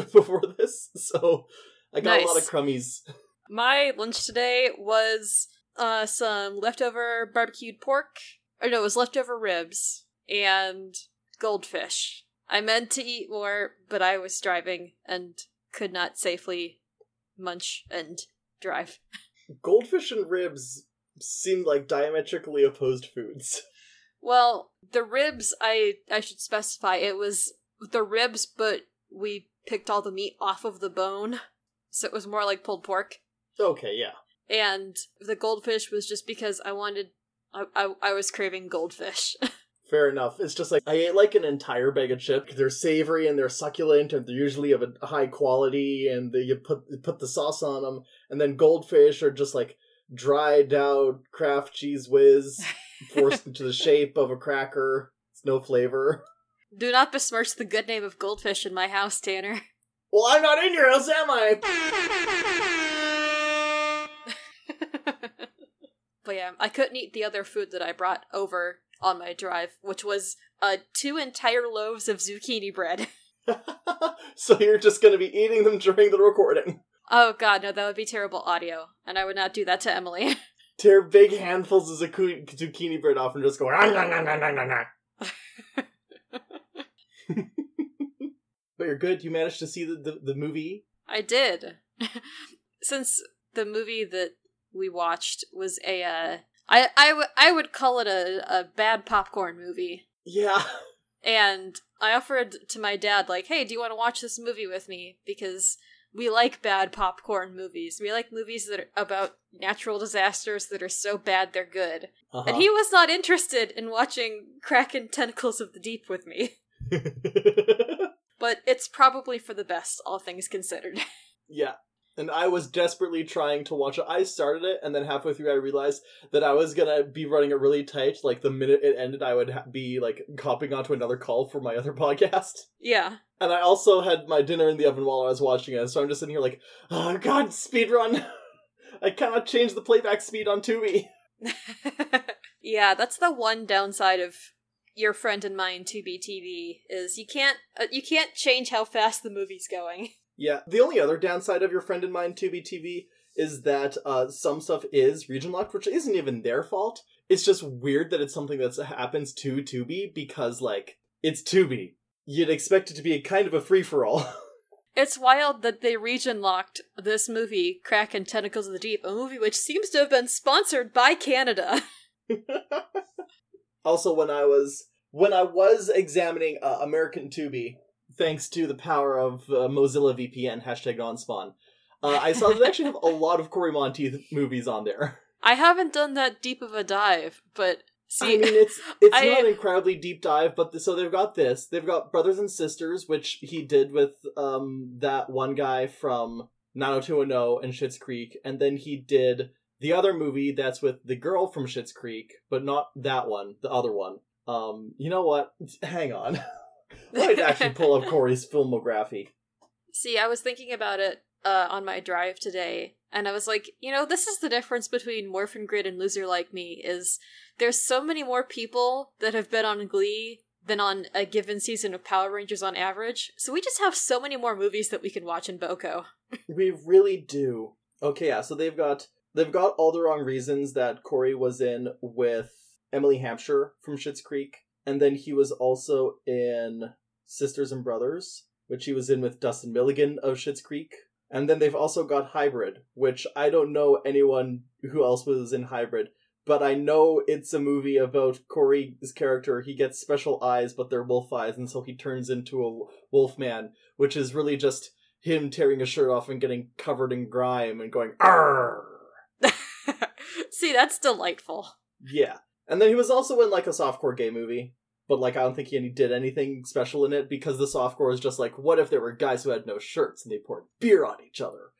before this, so I got a lot of crummies. My lunch today was uh some leftover barbecued pork. Or no, it was leftover ribs and goldfish. I meant to eat more, but I was driving and could not safely munch and drive. Goldfish and ribs seem like diametrically opposed foods. Well, the ribs I I should specify it was the ribs, but we picked all the meat off of the bone, so it was more like pulled pork. Okay, yeah. And the goldfish was just because I wanted I I, I was craving goldfish. Fair enough. It's just like I ate like an entire bag of chips. They're savory and they're succulent and they're usually of a high quality and they, you put you put the sauce on them. And then goldfish are just like dried out Kraft Cheez Whiz forced into the shape of a cracker. It's no flavor. Do not besmirch the good name of goldfish in my house, Tanner. Well, I'm not in your house, am I? but yeah, I couldn't eat the other food that I brought over on my drive, which was uh two entire loaves of zucchini bread. so you're just going to be eating them during the recording. Oh god, no, that would be terrible audio, and I would not do that to Emily. Tear big handfuls of zucchini, zucchini bread off and just go. but you're good. You managed to see the, the, the movie. I did. Since the movie that we watched was a uh I I, w- I would call it a, a bad popcorn movie. Yeah. And I offered to my dad, like, hey, do you want to watch this movie with me? Because we like bad popcorn movies. We like movies that are about natural disasters that are so bad they're good. Uh-huh. And he was not interested in watching Kraken Tentacles of the Deep with me. But it's probably for the best, all things considered. yeah. And I was desperately trying to watch it. I started it, and then halfway through, I realized that I was gonna be running it really tight. Like the minute it ended, I would ha- be like hopping onto another call for my other podcast. yeah. And I also had my dinner in the oven while I was watching it, so I'm just sitting here like, oh god, speed run! I cannot change the playback speed on Tubi. yeah, that's the one downside of your friend and mine Tubi TV is you can't uh, you can't change how fast the movie's going. Yeah, the only other downside of your friend and mine Tubi TV is that uh, some stuff is region locked, which isn't even their fault. It's just weird that it's something that happens to Tubi because, like, it's Tubi. You'd expect it to be a kind of a free for all. It's wild that they region locked this movie, Kraken Tentacles of the Deep, a movie which seems to have been sponsored by Canada. also, when I was when I was examining uh, American Tubi, thanks to the power of uh, Mozilla VPN hashtag onspawn, uh, I saw that they actually have a lot of Cory Monteith movies on there. I haven't done that deep of a dive, but see I mean, it's it's I- not an incredibly deep dive, but the, so they've got this. They've got Brothers and Sisters, which he did with um that one guy from 90210 and Schitt's Creek, and then he did the other movie that's with the girl from Schitt's Creek, but not that one, the other one. Um, you know what? Hang on. Let me actually pull up Cory's filmography. See, I was thinking about it uh, on my drive today, and I was like, you know, this is the difference between Morphin Grid and Loser Like Me is there's so many more people that have been on Glee than on a given season of Power Rangers on average. So we just have so many more movies that we can watch in Boko. We really do. Okay, yeah. So they've got they've got all the wrong reasons that Cory was in with Emily Hampshire from Schitt's Creek, and then he was also in Sisters and Brothers, which he was in with Dustin Milligan of Schitt's Creek. And then they've also got Hybrid, which I don't know anyone who else was in Hybrid, but I know it's a movie about Cory's character. He gets special eyes, but they're wolf eyes, and so he turns into a wolf man, which is really just him tearing his shirt off and getting covered in grime and going Arr! See, that's delightful. Yeah. And then he was also in like a softcore gay movie, but like I don't think he did anything special in it because the softcore is just like, what if there were guys who had no shirts and they poured beer on each other?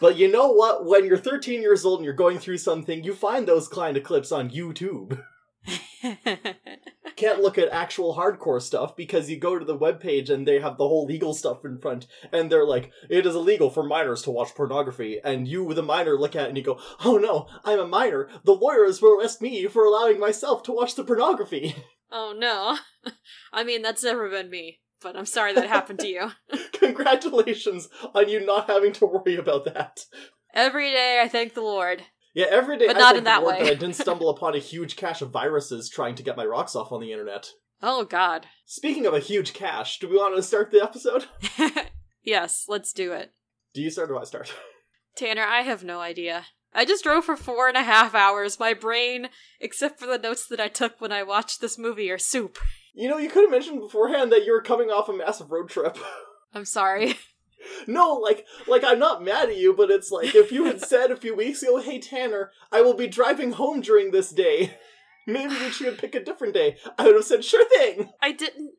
But you know what? When you're 13 years old and you're going through something, you find those kind of clips on YouTube. Can't look at actual hardcore stuff because you go to the webpage and they have the whole legal stuff in front and they're like, it is illegal for minors to watch pornography. And you, the minor, look at it and you go, oh no, I'm a minor. The lawyers will arrest me for allowing myself to watch the pornography. oh no. I mean, that's never been me. but I'm sorry that happened to you. Congratulations on you not having to worry about that. Every day I thank the Lord. Yeah, every day. But I not in that way. that I didn't stumble upon a huge cache of viruses trying to get my rocks off on the internet. Oh god. Speaking of a huge cache, do we want to start the episode? yes, let's do it. Do you start or do I start? Tanner, I have no idea. I just drove for four and a half hours. My brain, except for the notes that I took when I watched this movie, are soup. You know, you could have mentioned beforehand that you were coming off a massive road trip. I'm sorry. No, like, like I'm not mad at you, but it's like if you had said a few weeks ago, "Hey Tanner, I will be driving home during this day." Maybe we should pick a different day. I would have said, "Sure thing." I didn't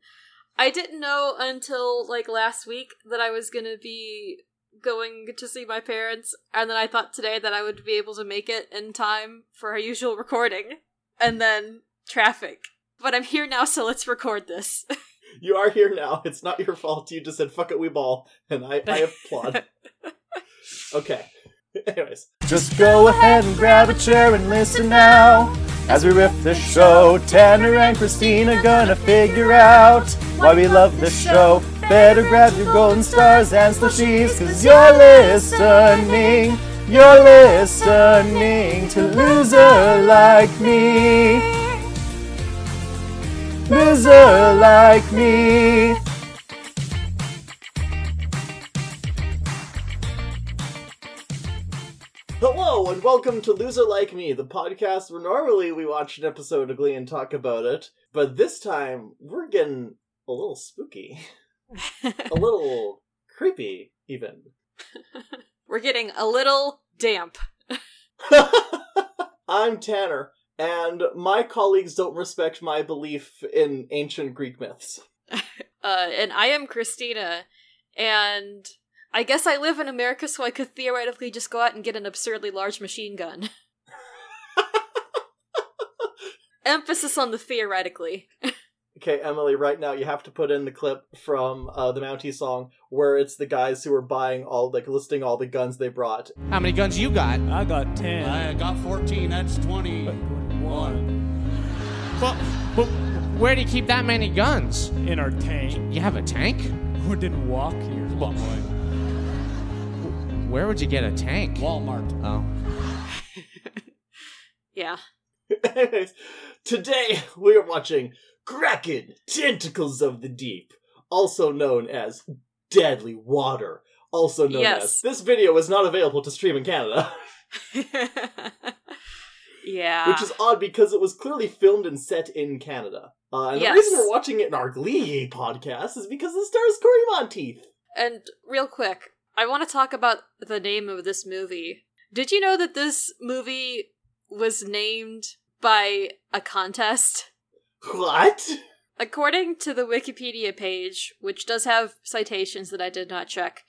I didn't know until like last week that I was to be going to see my parents and then I thought today that I would be able to make it in time for our usual recording and then traffic. But I'm here now so let's record this. You are here now. It's not your fault. You just said, fuck it, we ball. And I, I applaud. Okay. Anyways. Just go ahead and grab a chair and listen now. As we riff the show, Tanner and Christina gonna figure out why we love the show. Better grab your golden stars and slushies, cause you're listening. You're listening to Loser Like Me. Loser Like Me. Hello, and welcome to Loser Like Me, the podcast where normally we watch an episode of Glee and talk about it, but this time we're getting a little spooky. A little creepy, even. We're getting a little damp. I'm Tanner, and my colleagues don't respect my belief in ancient Greek myths. Uh, and I am Christina, and I guess I live in America, so I could theoretically just go out and get an absurdly large machine gun. Emphasis on the theoretically. Okay, Emily, right now you have to put in the clip from uh, the Mountie song where it's the guys who are buying all, like, listing all the guns they brought. How many guns you got? I got 10. I got 14, that's 21. But, but where do you keep that many guns? in our tank. You have a tank? Who didn't walk here? Come on, boy. Where would you get a tank? Walmart. Oh. Yeah. Today we are watching Kraken Tentacles of the Deep, also known as Deadly Water, also known Yes. as. This video is not available to stream in Canada, yeah. which is odd because it was clearly filmed and set in Canada. Uh, and Yes. the reason we're watching it in our Glee podcast is because it stars Cory Monteith. And real quick, I want to talk about the name of this movie. Did you know that this movie was named by a contest? What? According to the Wikipedia page, which does have citations that I did not check,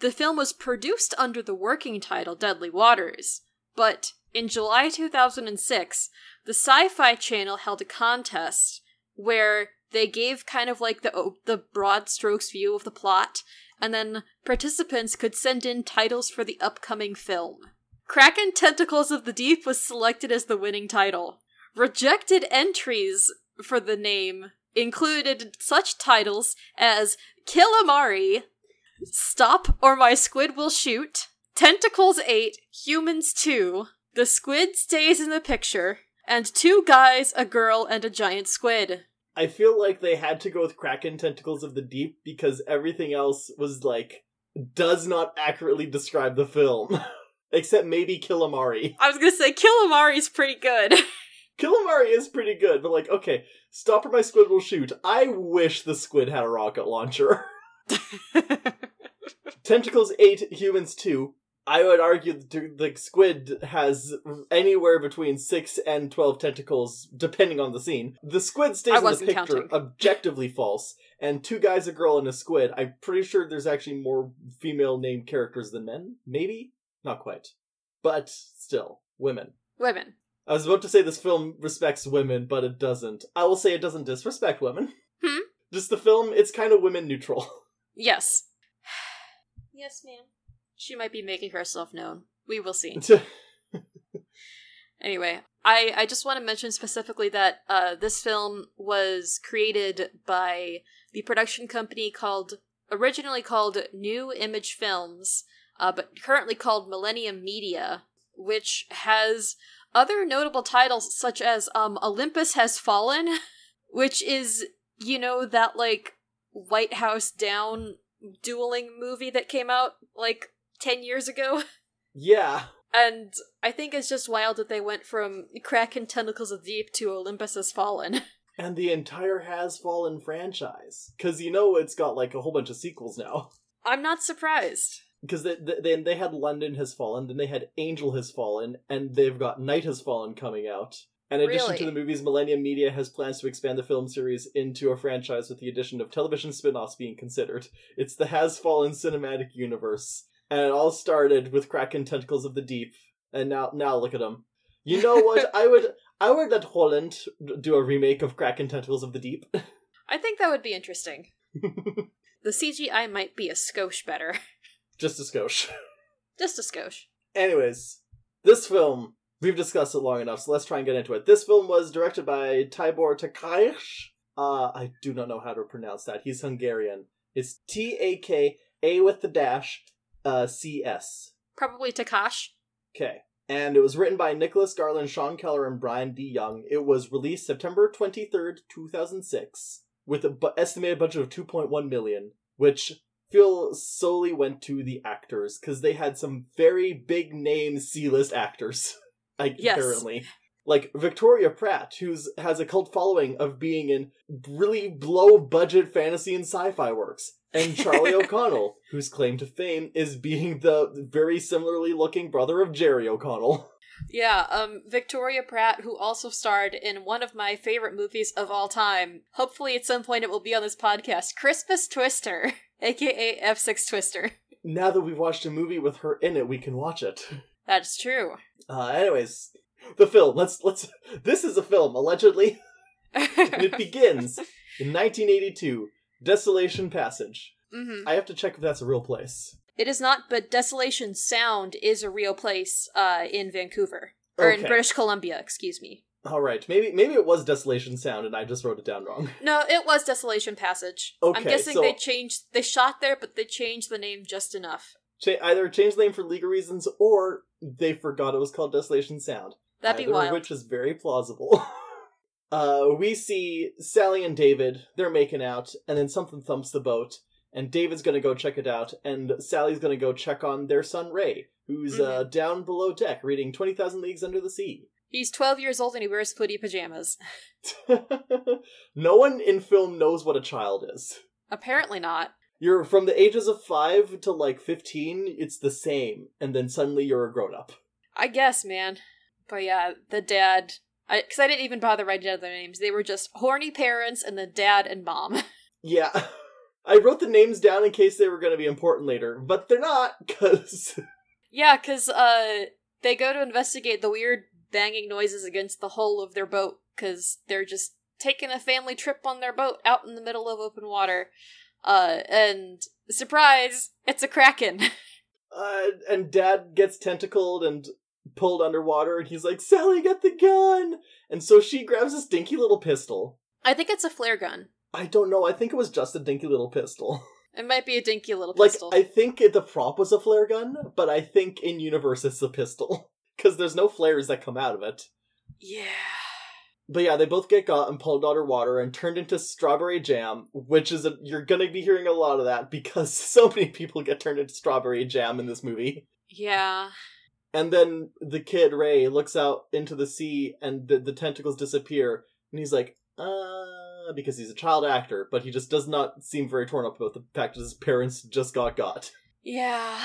the film was produced under the working title Deadly Waters. But in July 2006, the Sci Fi Channel held a contest where they gave kind of like the, the broad strokes view of the plot, and then participants could send in titles for the upcoming film. Kraken Tentacles of the Deep was selected as the winning title. Rejected entries for the name included such titles as Kill Amari, Stop or My Squid Will Shoot, Tentacles 8, Humans 2, The Squid Stays in the Picture, and Two Guys, a Girl, and a Giant Squid. I feel like they had to go with Kraken Tentacles of the Deep because everything else was like does not accurately describe the film. Except maybe Killamari. I was gonna say Killamari's pretty good. Killamari is pretty good, but like, okay, Stop or My Squid Will Shoot. I wish the squid had a rocket launcher. Tentacles 8, Humans 2. I would argue that the squid has anywhere between 6 and 12 tentacles, depending on the scene. The squid stays I in the picture, counting. objectively false. And two guys, a girl, and a squid. I'm pretty sure there's actually more female named characters than men. Maybe? Not quite. But still, women. Women. I was about to say this film respects women, but it doesn't. I will say it doesn't disrespect women. Hmm? Just the film, it's kind of women neutral. Yes. yes, ma'am. She might be making herself known. We will see. Anyway, I, I just want to mention specifically that uh, this film was created by the production company called originally called New Image Films, uh, but currently called Millennium Media, which has other notable titles such as um, Olympus Has Fallen, which is you know that like White House Down dueling movie that came out like ten years ago. Yeah. And I think it's just wild that they went from Kraken Tentacles of the Deep to Olympus Has Fallen. And the entire Has Fallen franchise. Because you know it's got like a whole bunch of sequels now. I'm not surprised. Because they, they, they had London Has Fallen, then they had Angel Has Fallen, and they've got Night Has Fallen coming out. And in addition Really? to the movies, Millennium Media has plans to expand the film series into a franchise with the addition of television spin offs being considered. It's the Has Fallen cinematic universe. And it all started with Kraken Tentacles of the Deep. And now now look at them. You know what? I would I would let Holland do a remake of Kraken Tentacles of the Deep. I think that would be interesting. the CGI might be a skosh better. Just a skosh. Just a skosh. Anyways, this film, we've discussed it long enough, so let's try and get into it. This film was directed by Tibor Takács. Uh, I do not know how to pronounce that. He's Hungarian. It's T A K A with the dash, uh, C S. Probably Takash. Okay. And it was written by Nicholas Garland, Sean Keller, and Brian D. Young. It was released September 23rd, 2006, with a bu- estimated budget of 2.1 million, which feel solely went to the actors, because they had some very big name C-list actors, like, Yes. apparently. Like Victoria Pratt, who's has a cult following of being in really low budget fantasy and sci-fi works, and Charlie O'Connell, whose claim to fame is being the very similarly looking brother of Jerry O'Connell. Yeah, um, Victoria Pratt, who also starred in one of my favorite movies of all time. Hopefully, at some point, it will be on this podcast Christmas Twister, aka F6 Twister. Now that we've watched a movie with her in it, we can watch it. That's true. Uh, anyways, the film. Let's let's. This is a film allegedly, and it begins in 1982. Desolation Passage. hmm I have to check if that's a real place. It is not, but Desolation Sound is a real place uh, in Vancouver. Or in British Columbia, excuse me. All right, maybe maybe it was Desolation Sound, and I just wrote it down wrong. No, it was Desolation Passage. Okay, I'm guessing so- they changed. They shot there, but they changed the name just enough. Cha- either change the name for legal reasons, or they forgot it was called Desolation Sound. That'd be wild. Which is very plausible. uh, we see Sally and David. They're making out, and then something thumps the boat, and David's gonna go check it out, and Sally's gonna go check on their son Ray, who's uh, Mm-hmm. down below deck reading Twenty Thousand Leagues Under the Sea. He's 12 years old and he wears footy pajamas. no one in film knows what a child is. Apparently not. You're from the ages of five to like fifteen. It's the same, and then suddenly you're a grown up. I guess, man. But yeah, the dad. I Because I, didn't even bother writing down their names. They were just horny parents and the dad and mom. Yeah. I wrote the names down in case they were going to be important later, but they're not, because. yeah, because uh, they go to investigate the weird banging noises against the hull of their boat because they're just taking a family trip on their boat out in the middle of open water. Uh, and surprise, it's a kraken. Uh, and dad gets tentacled and pulled underwater, and he's like, Sally, get the gun! And so she grabs this dinky little pistol. I think it's a flare gun. I don't know, I think it was just a dinky little pistol. It might be a dinky little like, pistol. I think it, the prop was a flare gun, but I think in universe it's a pistol. Because there's no flares that come out of it. Yeah. But yeah, they both get got and pulled underwater and turned into strawberry jam, which is a, you're gonna be hearing a lot of that because so many people get turned into strawberry jam in this movie. Yeah. And then the kid Ray looks out into the sea and the, the tentacles disappear, and he's like, uh, because he's a child actor, but he just does not seem very torn up about the fact that his parents just got got. Yeah.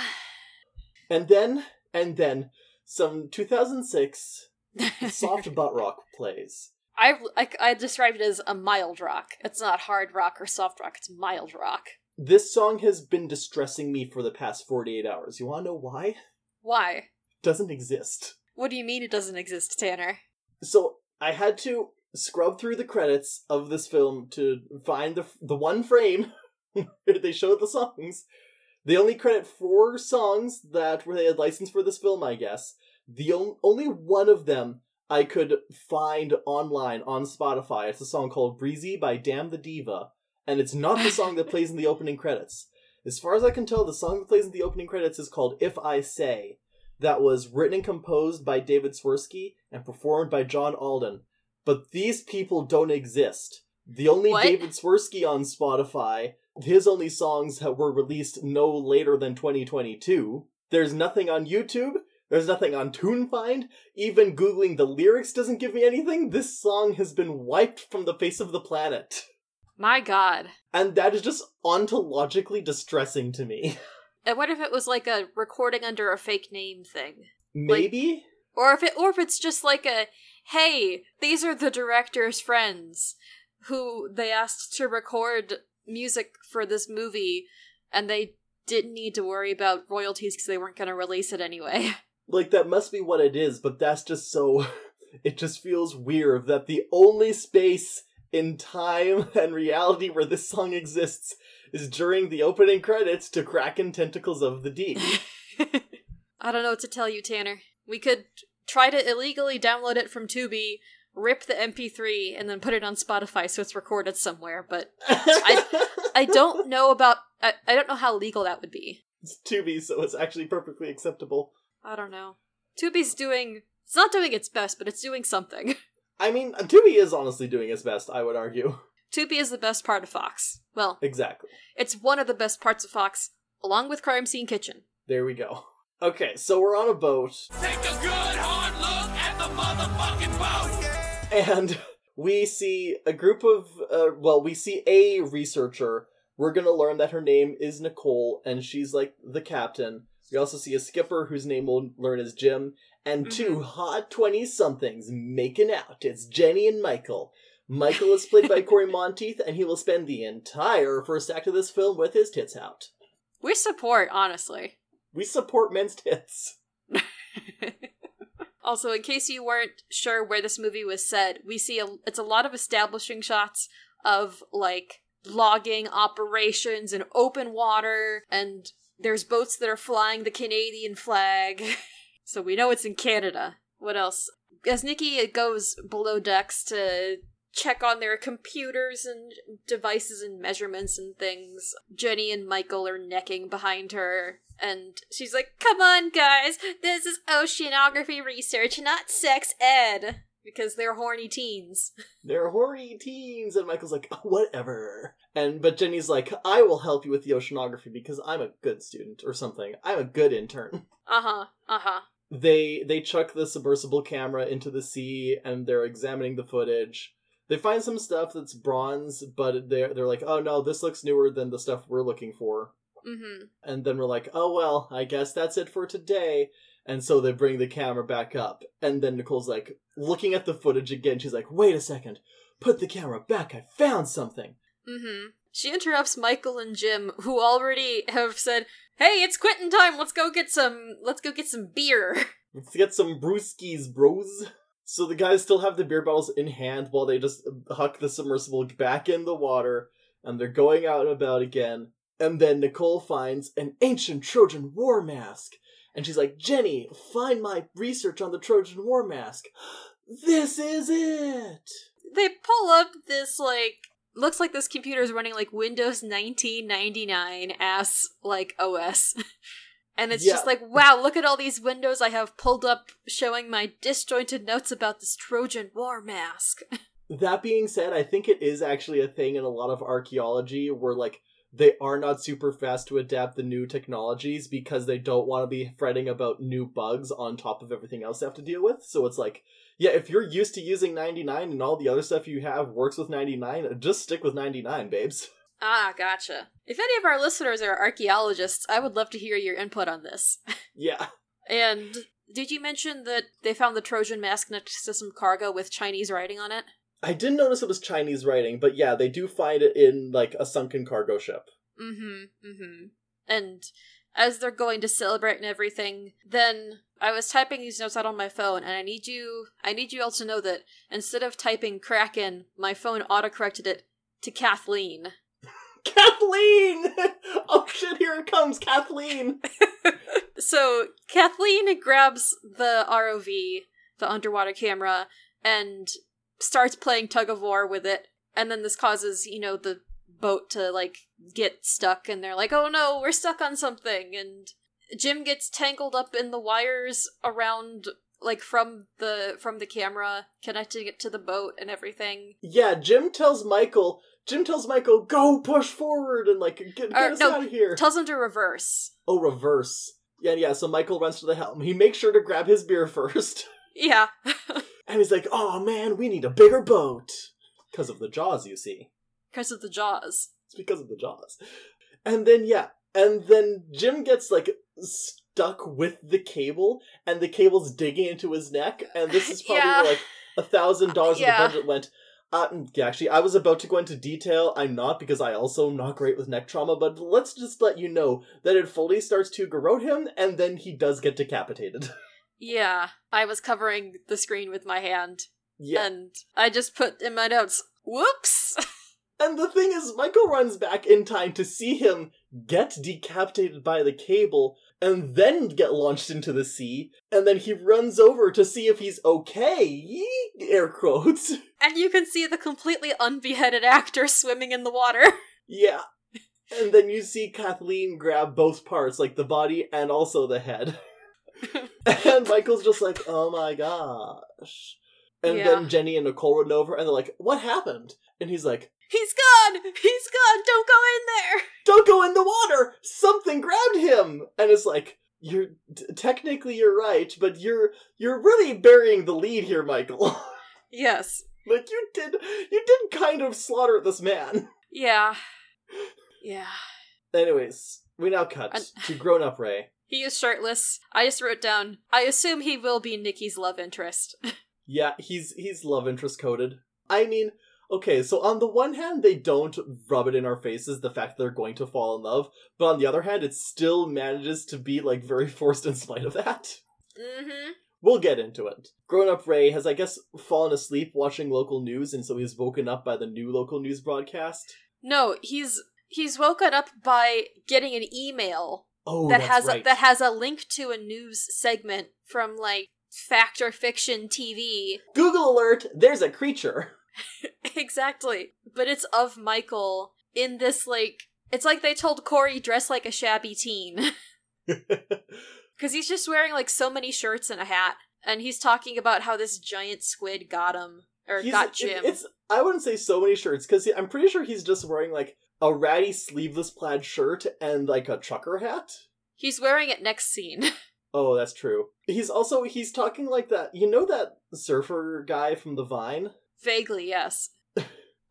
And then, and then, some 2006 soft butt rock plays. I, I, I described it as a mild rock. It's not hard rock or soft rock, it's mild rock. This song has been distressing me for the past 48 hours. You wanna know why? Why? Doesn't exist. What do you mean it doesn't exist, Tanner? So I had to scrub through the credits of this film to find the the one frame where they showed the songs. They only credit four songs that were they had licensed for this film, I guess. The on- only one of them I could find online on Spotify. It's a song called "Breezy" by Damn the Diva, and it's not the song that plays in the opening credits. As far as I can tell, the song that plays in the opening credits is called If I Say. That was written and composed by David Swirsky and performed by John Alden. But these people don't exist. The only What? David Swirsky on Spotify, his only songs were released no later than 2022. There's nothing on YouTube. There's nothing on TuneFind. Even Googling the lyrics doesn't give me anything. This song has been wiped from the face of the planet. My god. And that is just ontologically distressing to me. And what if it was like a recording under a fake name thing? Maybe? Or if it or if it's just like a hey, these are the director's friends who they asked to record music for this movie and they didn't need to worry about royalties because they weren't going to release it anyway. like, that must be what it is, but that's just so. It just feels weird that the only space in time and reality where this song exists is during the opening credits to Kraken Tentacles of the Deep. I don't know what to tell you, Tanner. We could try to illegally download it from Tubi, rip the MP3, and then put it on Spotify so it's recorded somewhere, but I I don't know about I, I don't know how legal that would be. it's Tubi, so it's actually perfectly acceptable. I don't know. Tubi's doing it's not doing its best, but it's doing something. I mean, Tubi is honestly doing its best, I would argue. Tubi is the best part of Fox. Well, Exactly. it's one of the best parts of Fox, along with Crime Scene Kitchen. There we go. Okay, so we're on a boat, Take a good hard look at the motherfucking boat. and we see a group of, uh, well, we see a researcher. We're gonna learn that her name is Nicole, and she's like the captain. We also see a skipper whose name we'll learn is Jim, and two hot 20 somethings making out. It's Jenny and Michael. Michael is played by Cory Monteith, and he will spend the entire first act of this film with his tits out. We support, honestly. We support men's tits. Also, in case you weren't sure where this movie was set, we see a, it's a lot of establishing shots of like logging operations in open water, and there's boats that are flying the Canadian flag. so we know it's in Canada. What else? As Nikki it goes below decks to check on their computers and devices and measurements and things, Jenny and Michael are necking behind her. And she's like, Come on, guys, this is oceanography research, not sex ed. Because they're horny teens. They're horny teens, and Michael's like, "Oh, whatever. And but Jenny's like, I will help you with the oceanography because I'm a good student or something. I'm a good intern. Uh huh, uh huh. They they chuck the submersible camera into the sea and they're examining the footage. They find some stuff that's bronze, but they're they're like, oh no, this looks newer than the stuff we're looking for. Mm hmm. And then we're like, oh well, I guess that's it for today. And so they bring the camera back up. And then Nicole's like, looking at the footage again, she's like, wait a second, put the camera back, I found something. Mm-hmm. She interrupts Michael and Jim, who already have said, "Hey, it's quitting time. Let's go get some. Let's go get some beer." Let's get some brewskis, bros. So the guys still have the beer bottles in hand while they just huck the submersible back in the water, and they're going out and about again. And then Nicole finds an ancient Trojan war mask. And she's like, Jenny, find my research on the Trojan war mask. This is it! they pull up this like looks like this computer is running like Windows 1999 ass like OS. And it's just like, wow, look at all these windows I have pulled up showing my disjointed notes about this Trojan war mask. That being said, I think it is actually a thing in a lot of archaeology where like they are not super fast to adapt the new technologies because they don't want to be fretting about new bugs on top of everything else they have to deal with. So it's like, yeah, if you're used to using 99 and all the other stuff you have works with 99, just stick with 99, babes. ah, gotcha. If any of our listeners are archaeologists, I would love to hear your input on this. Yeah. And did you mention that they found the Trojan mask next to some cargo with Chinese writing on it? I didn't notice it was Chinese writing, but yeah, they do find it in like a sunken cargo ship. Mm-hmm. Mm-hmm. And as they're going to celebrate and everything, then I was typing these notes out on my phone, and I need you I need you all to know that instead of typing Kraken, my phone autocorrected it to Kathleen. Kathleen! oh shit, here it comes, Kathleen! So Kathleen grabs the ROV, the underwater camera, and starts playing tug of war with it. And then this causes, you know, the boat to like get stuck and they're like, "Oh no, we're stuck on something." And Jim gets tangled up in the wires around like from the from the camera connecting it to the boat and everything. Yeah, Jim tells Michael. Jim tells Michael, "Go push forward and like get, get Or, us no, out of here." Tells him to reverse. oh, reverse. Yeah, yeah. So Michael runs to the helm. He makes sure to grab his beer first, Yeah. and he's like, "Oh man, we need a bigger boat." Because of the jaws, you see. Because of the jaws. It's because of the jaws. And then yeah, and then Jim gets like stuck with the cable, and the cable's digging into his neck, and this is probably Yeah. where, like a thousand dollars of the budget went. Uh, mm, actually, I was about to go into detail. I'm not because I also am not great with neck trauma. But let's just let you know that it fully starts to garrote him, and then he does get decapitated. Yeah. I was covering the screen with my hand yeah, and I just put in my notes, "Whoops." And the thing is, Michael runs back in time to see him get decapitated by the cable and then get launched into the sea. And then he runs over to see if he's okay. Yee, air quotes. and you can see the completely unbeheaded actor swimming in the water. Yeah. And then you see Kathleen grab both parts, like the body and also the head. and Michael's just like, oh my gosh. And Yeah. then Jenny and Nicole run over and they're like, what happened? And he's like, He's gone! He's gone! Don't go in there! don't go in the water something grabbed him and it's like you're t- technically you're right but you're you're really burying the lead here michael Yes. like you did you did kind of slaughter this man Yeah. Yeah. anyways we now cut And- to grown-up ray He is shirtless. I just wrote down, I assume he will be Nikki's love interest. yeah he's he's love interest coded i mean okay so on the one hand they don't rub it in our faces the fact that they're going to fall in love but on the other hand it still manages to be like very forced in spite of that mm-hmm. We'll get into it. Grown up Ray has, I guess, fallen asleep watching local news, and so he's woken up by the new local news broadcast. No, he's he's woken up by getting an email Oh, that has right. a, that has a link to a news segment from like fact or fiction TV. Google alert! There's a creature. exactly. But it's of Michael in this like it's like they told Cory dress like a shabby teen. Cuz he's just wearing like so many shirts and a hat and he's talking about how this giant squid got him or He's- got it- Jim. it's I wouldn't say so many shirts because I'm pretty sure he's just wearing like a ratty sleeveless plaid shirt and like a trucker hat. He's wearing it next scene. Oh, that's true. He's also he's talking like that. You know that surfer guy from the Vine? Vaguely, yes.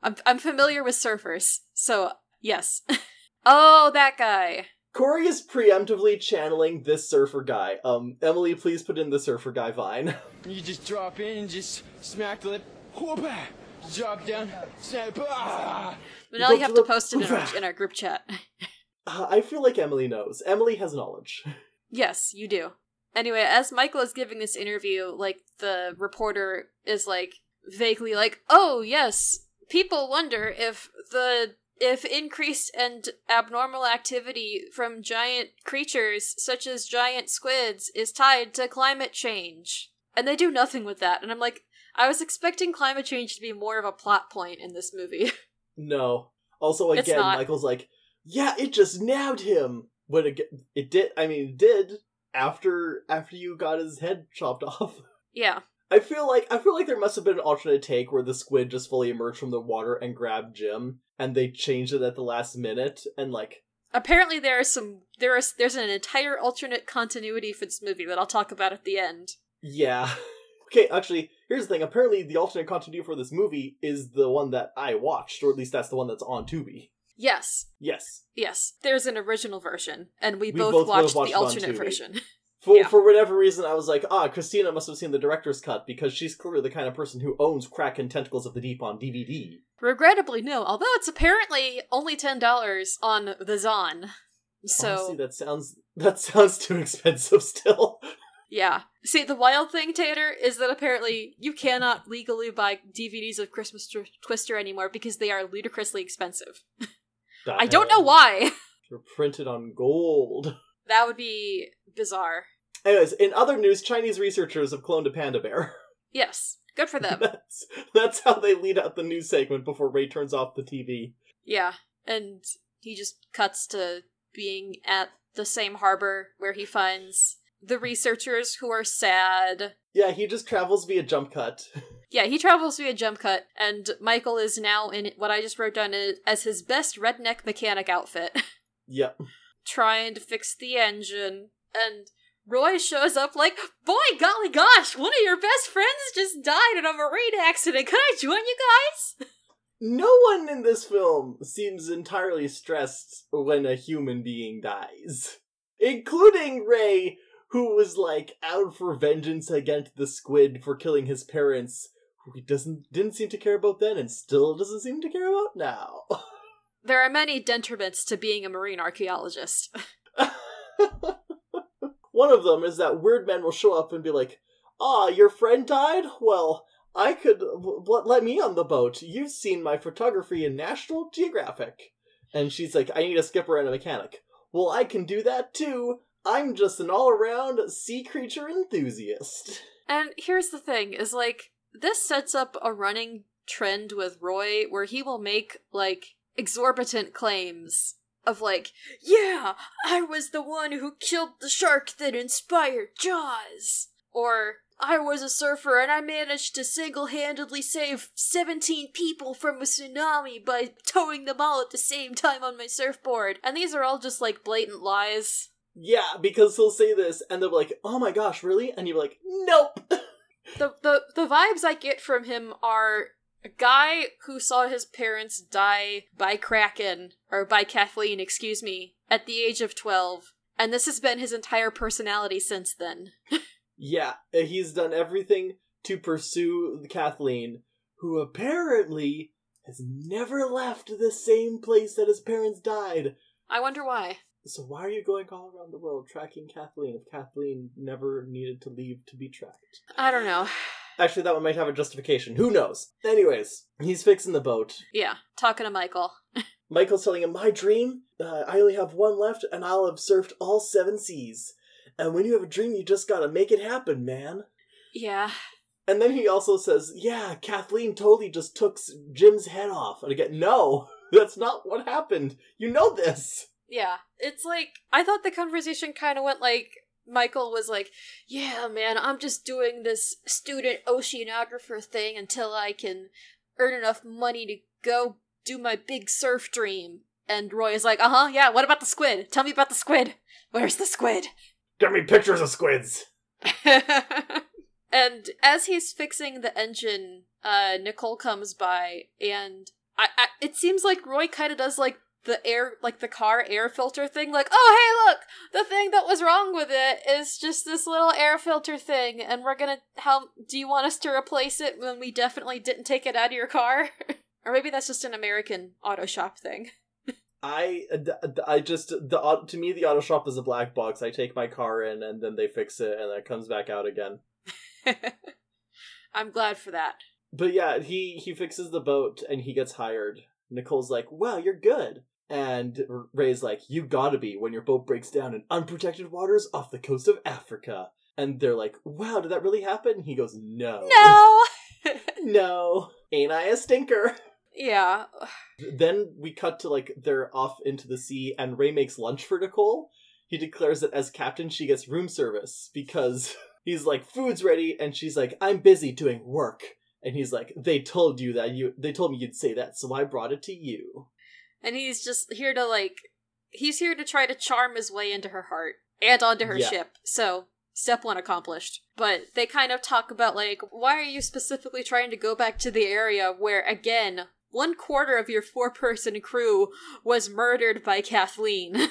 I'm I'm familiar with surfers, so yes. oh, that guy. Cory is preemptively channeling this surfer guy. Um, Emily, please put in the surfer guy Vine. You just drop in and just smack the lip. Whoop! Drop down. Snap. Ah! But now you have to to the- post it in our, in our group chat. Uh, I feel like Emily knows. Emily has knowledge. Yes, you do. Anyway, as Michael is giving this interview, like the reporter is like vaguely like, "Oh, yes, people wonder if the if increased and abnormal activity from giant creatures such as giant squids is tied to climate change." And they do nothing with that. And I'm like, I was expecting climate change to be more of a plot point in this movie. No. Also, again. Michael's like, yeah, it just nabbed him. But it, it did. I mean, it did after after you got his head chopped off. yeah. I feel like I feel like there must have been an alternate take where the squid just fully emerged from the water and grabbed Jim, and they changed it at the last minute, and like, Apparently there are some there is there's an entire alternate continuity for this movie that I'll talk about at the end. yeah. Okay, actually, here's the thing. Apparently, the alternate continuity for this movie is the one that I watched, or at least that's the one that's on Tubi. Yes. Yes. Yes. There's an original version and we, We both, both watched, watched the alternate version. For Yeah. for whatever reason, I was like, ah, Christina must have seen the director's cut because she's clearly the kind of person who owns Kraken Tentacles of the Deep on DVD. Regrettably no, although it's apparently only $10 on the Zon. So Honestly, that sounds that sounds too expensive still. Yeah. See, the wild thing, Tater, is that apparently you cannot legally buy DVDs of Christmas Tw- Twister anymore because they are ludicrously expensive. I don't know why. They're printed on gold. that would be bizarre. Anyways, in other news, Chinese researchers have cloned a panda bear. Yes. Good for them. that's that's how they lead out the news segment before Ray turns off the TV. yeah. and he just cuts to being at the same harbor where he finds the researchers who are sad. Yeah, he just travels via jump cut. Yeah, he travels via jump cut, and Michael is now in what I just wrote down as his best redneck mechanic outfit, yep. trying to fix the engine. And Roy shows up like, Boy, golly gosh, one of your best friends just died in a marine accident. Can I join you guys? No one in this film seems entirely stressed when a human being dies. Including Ray, who was like out for vengeance against the squid for killing his parents, who he doesn't didn't seem to care about then and still doesn't seem to care about now. There are many detriments to being a marine archaeologist. One of them is that weird men will show up and be like, "Ah, your friend died? Well, I could let, let me on the boat. You've seen my photography in National Geographic." And she's like, "I need a skipper and a mechanic." Well, I can do that too. I'm just an all-around sea creature enthusiast. And here's the thing is like this sets up a running trend with Roy where he will make like exorbitant claims of like, yeah, I was the one who killed the shark that inspired Jaws. Or I was a surfer and I managed to single-handedly save 17 people from a tsunami by towing them all at the same time on my surfboard. And these are all just like blatant lies. Yeah, because he'll say this and they'll be like, "Oh my gosh, really?" And you're like, "Nope." the the the vibes I get from him are a guy who saw his parents die by Kraken or by Kathleen, excuse me, at the age of 12, and this has been his entire personality since then. yeah, he's done everything to pursue Kathleen, who apparently has never left the same place that his parents died. I wonder why. So why are you going all around the world tracking Kathleen if Kathleen never needed to leave to be tracked? I don't know. Actually, that one might have a justification. Who knows? Anyways, he's fixing the boat. Yeah, talking to Michael. Michael's telling him, My dream, uh, I only have one left, and I'll have surfed all seven seas. And when you have a dream, you just gotta make it happen, man. Yeah. And then he also says, Yeah, Kathleen totally just took Jim's head off. And again, no, that's not what happened. You know this. Yeah. It's like, I thought the conversation kind of went like, Michael was like, Yeah, man, I'm just doing this student oceanographer thing until I can earn enough money to go do my big surf dream. And Roy is like, Uh huh, yeah, what about the squid? Tell me about the squid. Where's the squid? Get me pictures of squids. and as he's fixing the engine, uh, Nicole comes by, and I, I it seems like Roy kind of does like the air like the car air filter thing like oh hey look the thing that was wrong with it is just this little air filter thing and we're gonna how do you want us to replace it when we definitely didn't take it out of your car or maybe that's just an american auto shop thing I, I just the to me the auto shop is a black box. I take my car in and then they fix it and it comes back out again. I'm glad for that. But yeah, he he fixes the boat and he gets hired. Nicole's like, "Wow, you're good." And Ray's like, You gotta be when your boat breaks down in unprotected waters off the coast of Africa. And they're like, Wow, did that really happen? He goes, No. No! no. Ain't I a stinker? Yeah. Then we cut to like they're off into the sea and Ray makes lunch for Nicole. He declares that as captain she gets room service because he's like, Food's ready, and she's like, I'm busy doing work. And he's like, They told you that you they told me you'd say that, so I brought it to you and he's just here to like he's here to try to charm his way into her heart and onto her Yeah. ship. So step one accomplished. But they kind of talk about like why are you specifically trying to go back to the area where again one quarter of your four person crew was murdered by Kathleen.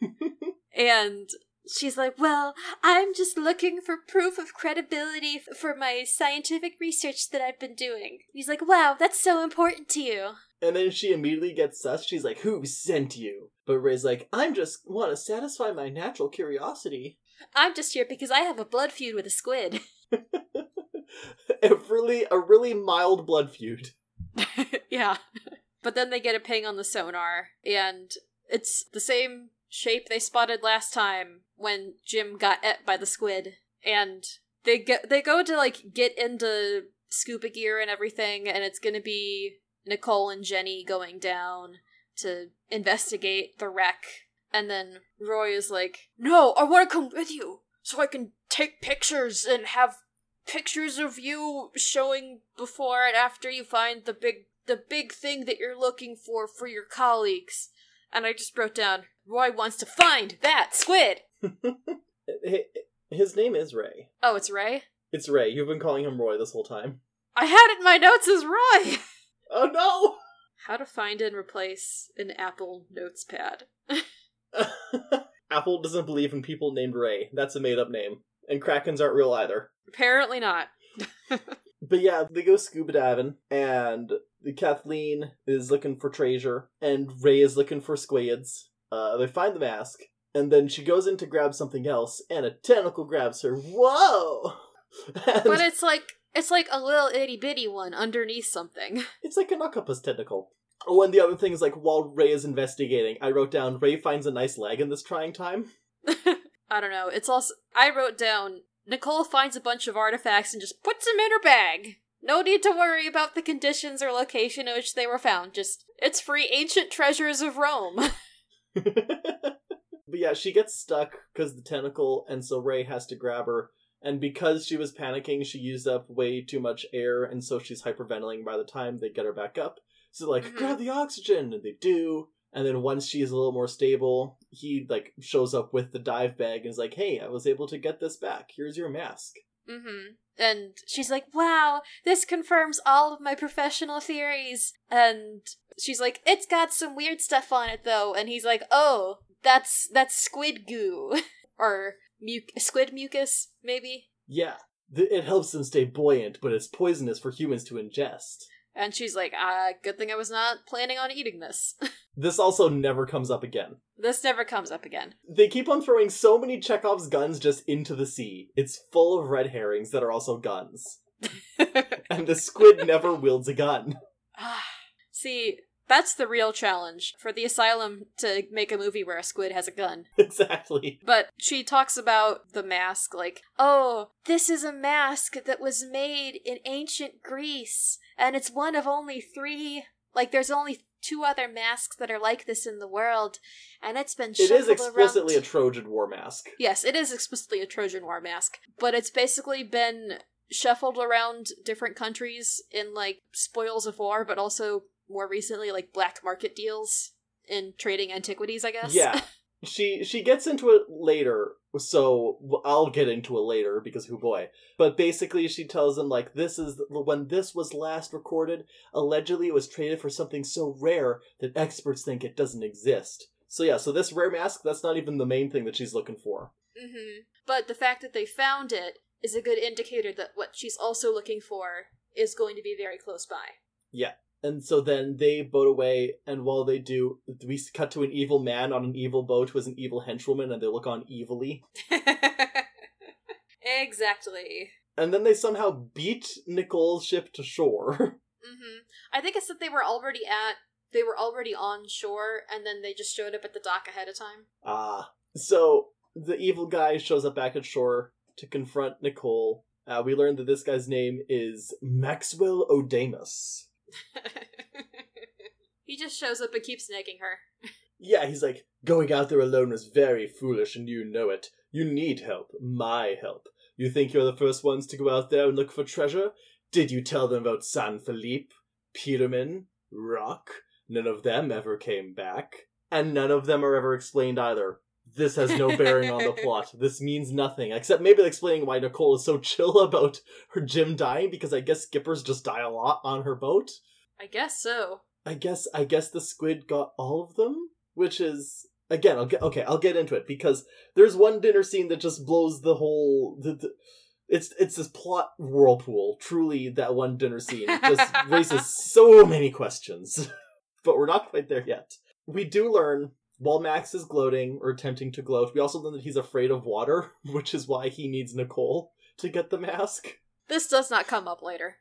and she's like, Well, I'm just looking for proof of credibility f- for my scientific research that I've been doing. He's like, Wow, that's so important to you. And then she immediately gets sus. She's like, "Who sent you?" But Ray's like, "I'm just want to satisfy my natural curiosity." I'm just here because I have a blood feud with a squid. a really, a really mild blood feud. yeah. But then they get a ping on the sonar, and it's the same shape they spotted last time when Jim got et by the squid. And they get they go to like get into scuba gear and everything, and it's gonna be Nicole and Jenny going down. to investigate the wreck. And then Roy is like, No, I want to come with you so I can take pictures and have pictures of you showing before and after you find the big the big thing that you're looking for for your colleagues. And I just wrote down Roy wants to find that squid. His name is Ray. Oh, it's Ray. It's Ray. You've been calling him Roy this whole time. I had it in my notes as Roy. Oh no! How to find and replace an Apple Notes pad. Apple doesn't believe in people named Ray. That's a made up name. And Krakens aren't real either. Apparently not. But yeah, they go scuba diving, and Kathleen is looking for treasure, and Ray is looking for squids. Uh, they find the mask, and then she goes in to grab something else, and a tentacle grabs her. Whoa! And But it's like it's like a little itty bitty one underneath something. it's like an octopus tentacle. Oh, and the other thing is like while Ray is investigating, I wrote down Ray finds a nice leg in this trying time. I don't know. It's also I wrote down Nicole finds a bunch of artifacts and just puts them in her bag. No need to worry about the conditions or location in which they were found. Just it's free ancient treasures of Rome. but yeah, she gets stuck because the tentacle, and so Ray has to grab her. And because she was panicking, she used up way too much air, and so she's hyperventilating by the time they get her back up. So like, Mhm. grab the oxygen, and they do. And then once she's a little more stable, he like shows up with the dive bag and is like, "Hey, I was able to get this back. Here's your mask." Mm-hmm. And she's like, wow, this confirms all of my professional theories. And she's like, it's got some weird stuff on it though. And he's like, oh, that's that's squid goo. or mu- squid mucus, maybe? Yeah, th- it helps them stay buoyant, but it's poisonous for humans to ingest. And she's like, ah, good thing I was not planning on eating this. This also never comes up again. this never comes up again. They keep on throwing so many Chekhov's guns just into the sea. It's full of red herrings that are also guns. And the squid never wields a gun. Ah, See, that's the real challenge for the asylum to make a movie where a squid has a gun. exactly. But she talks about the mask like, oh, this is a mask that was made in ancient Greece, and it's one of only three. Like, there's only two other masks that are like this in the world, and it's been It is explicitly around. a Trojan War mask. Yes, it is explicitly a Trojan War mask, but it's basically been shuffled around different countries in like spoils of war, but also more recently like black market deals in trading antiquities, I guess. Yeah. She she gets into it later, so I'll get into it later because who boy. But basically, she tells him like this is when this was last recorded. Allegedly, it was traded for something so rare that experts think it doesn't exist. So yeah, so this rare mask that's not even the main thing that she's looking for. hmm But the fact that they found it is a good indicator that what she's also looking for is going to be very close by. And so then they boat away, and while they do, we cut to an evil man on an evil boat who is an evil henchwoman, and they look on evilly. exactly. And then they somehow beat Nicole's ship to shore. hmm I think it's that they were already at they were already on shore and then they just showed up at the dock ahead of time. Ah. So the evil guy shows up back at shore to confront Nicole. Uh, we learned that this guy's name is Maxwell Odemus. he just shows up and keeps nagging her. Yeah, he's like, going out there alone was very foolish and you know it. You need help. My help. You think you're the first ones to go out there and look for treasure? Did you tell them about San Felipe, Peterman, Rock? None of them ever came back. And none of them are ever explained either. This has no bearing on the plot. This means nothing, except maybe explaining why Nicole is so chill about her Jim dying, because I guess skippers just die a lot on her boat. I guess so. I guess I guess the squid got all of them, which is again I'll get okay I'll get into it because there's one dinner scene that just blows the whole the, the it's it's this plot whirlpool. Truly, that one dinner scene just raises so many questions, but we're not quite there yet. We do learn while Max is gloating or attempting to gloat, we also learn that he's afraid of water, which is why he needs Nicole to get the mask. This does not come up later.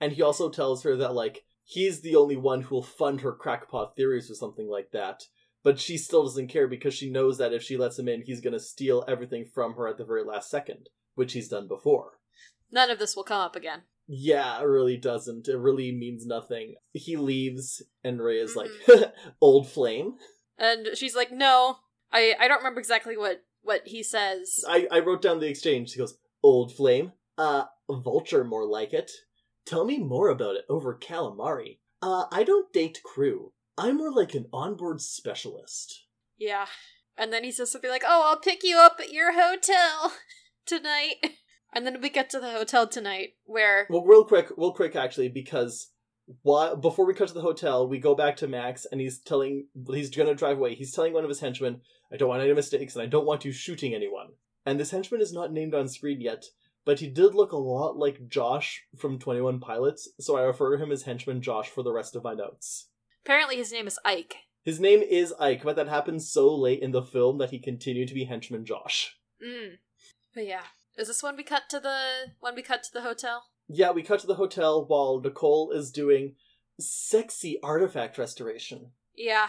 And he also tells her that, like, he's the only one who'll fund her crackpot theories or something like that. But she still doesn't care because she knows that if she lets him in, he's gonna steal everything from her at the very last second, which he's done before. None of this will come up again. Yeah, it really doesn't. It really means nothing. He leaves, and Ray is like, Mm-hmm. "Old flame." And she's like, "No, I I don't remember exactly what what he says." I I wrote down the exchange. He goes, "Old flame." Uh, vulture, more like it. Tell me more about it over calamari. Uh, I don't date crew. I'm more like an onboard specialist. Yeah. And then he says something like, "Oh, I'll pick you up at your hotel tonight." And then we get to the hotel tonight where Well, real quick, real quick, actually, because why, before we cut to the hotel, we go back to Max, and he's telling he's gonna drive away. He's telling one of his henchmen, "I don't want any mistakes, and I don't want you shooting anyone." And this henchman is not named on screen yet, but he did look a lot like Josh from Twenty One Pilots, so I refer to him as henchman Josh for the rest of my notes. apparently his name is Ike. His name is Ike, but that happens so late in the film that he continued to be henchman Josh. Mm. But yeah. Is this when we cut to the when we cut to the hotel? Yeah, we cut to the hotel while Nicole is doing sexy artifact restoration. Yeah.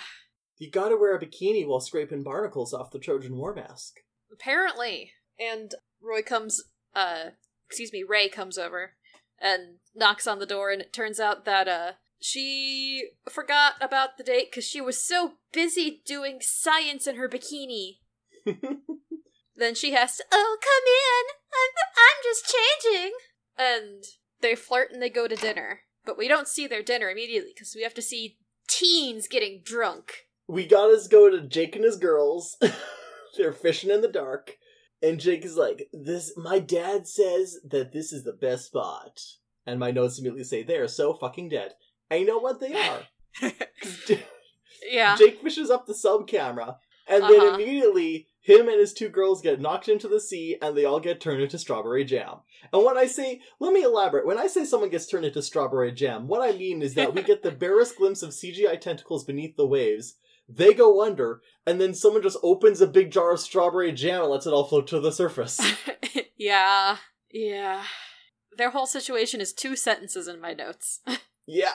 You gotta wear a bikini while scraping barnacles off the Trojan War mask. Apparently. And Roy comes uh excuse me, Ray comes over and knocks on the door and it turns out that uh she forgot about the date cuz she was so busy doing science in her bikini. then she has to, "Oh, come in. I'm I'm just changing." And they flirt and they go to dinner. But we don't see their dinner immediately cuz we have to see teens getting drunk. we got us go to Jake and his girls. They're fishing in the dark. And Jake is like, This my dad says that this is the best spot. And my notes immediately say they are so fucking dead. And you know what they are. J- Yeah. Jake fishes up the sub camera, and then Uh-huh. immediately him and his two girls get knocked into the sea, and they all get turned into strawberry jam. And when I say, let me elaborate. When I say someone gets turned into strawberry jam, what I mean is that we get the barest glimpse of CGI tentacles beneath the waves. They go under, and then someone just opens a big jar of strawberry jam and lets it all float to the surface. yeah. Yeah. Their whole situation is two sentences in my notes. yeah.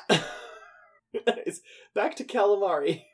It's Back to calamari.